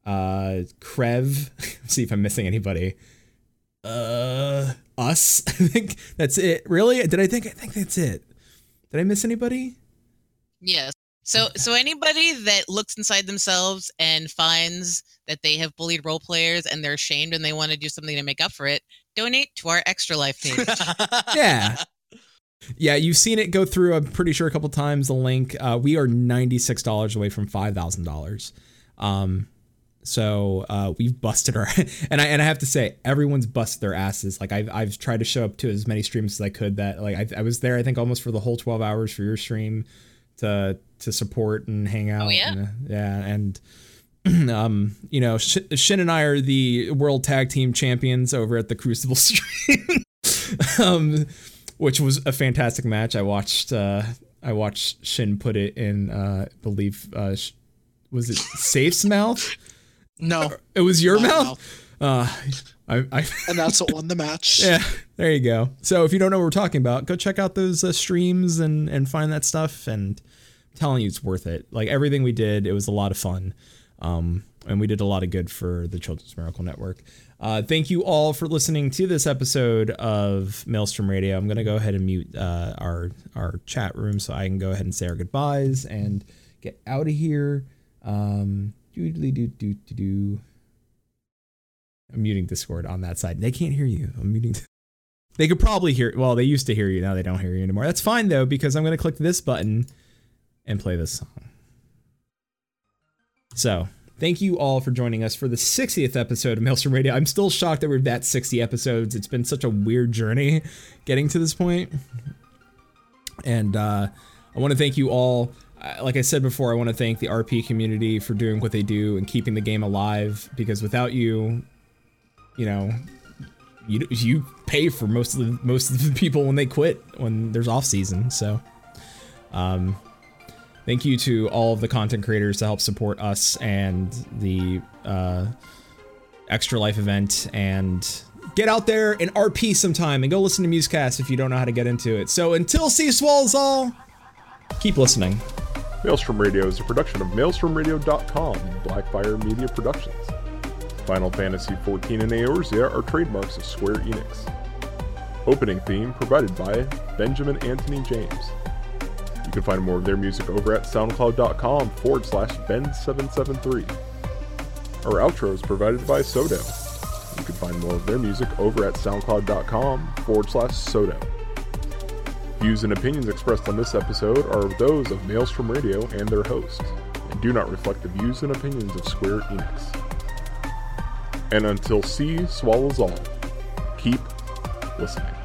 uh, Krev. see if I'm missing anybody. Uh, us. I think that's it. Really? Did I think? I think that's it. Did I miss anybody? Yes. So so anybody that looks inside themselves and finds that they have bullied role players and they're ashamed and they want to do something to make up for it, donate to our extra life page. Yeah. Yeah, you've seen it go through. I'm pretty sure a couple times. The link. Uh, we are ninety six dollars away from five thousand dollars. Um, so uh, we've busted our and I and I have to say everyone's busted their asses. Like I've I've tried to show up to as many streams as I could. That like I, I was there. I think almost for the whole twelve hours for your stream to to support and hang out. Oh, yeah? and, uh, yeah, and um, you know, Sh- Shin and I are the world tag team champions over at the Crucible stream. um, which was a fantastic match. I watched uh I watched Shin put it in uh believe uh sh- was it Safe's mouth? No, It was your my mouth? Uh I, I and that's what won the match. yeah, there you go. So if you don't know what we're talking about, go check out those uh, streams and and find that stuff. And I'm telling you, it's worth it. Like everything we did, it was a lot of fun, um, and we did a lot of good for the Children's Miracle Network. Uh, thank you all for listening to this episode of Maelstrom Radio. I'm gonna go ahead and mute uh, our our chat room so I can go ahead and say our goodbyes and get out of here. Um. I'm muting Discord on that side. They can't hear you. I'm muting. They could probably hear. Well, they used to hear you. Now they don't hear you anymore. That's fine though because I'm going to click this button and play this song. So thank you all for joining us for the 60th episode of Maelstrom Radio. I'm still shocked that we're at 60 episodes. It's been such a weird journey getting to this point. And uh, I want to thank you all. Like I said before, I want to thank the RP community for doing what they do and keeping the game alive. Because without you, you know, you you pay for most of the most of the people when they quit when there's off season. So, um, thank you to all of the content creators to help support us and the uh, extra life event and get out there and RP sometime and go listen to Musecast if you don't know how to get into it. So until sea swallows all, keep listening. Maelstrom Radio is a production of MaelstromRadio.com Blackfire Media Productions. Final Fantasy XIV and Eorzea are trademarks of Square Enix. Opening theme provided by Benjamin Anthony James. You can find more of their music over at SoundCloud.com forward slash Ben773. Our outro is provided by Sodo. You can find more of their music over at SoundCloud.com forward slash Sodo. Views and opinions expressed on this episode are those of Maelstrom Radio and their host, and do not reflect the views and opinions of Square Enix. And until sea swallows all, keep listening.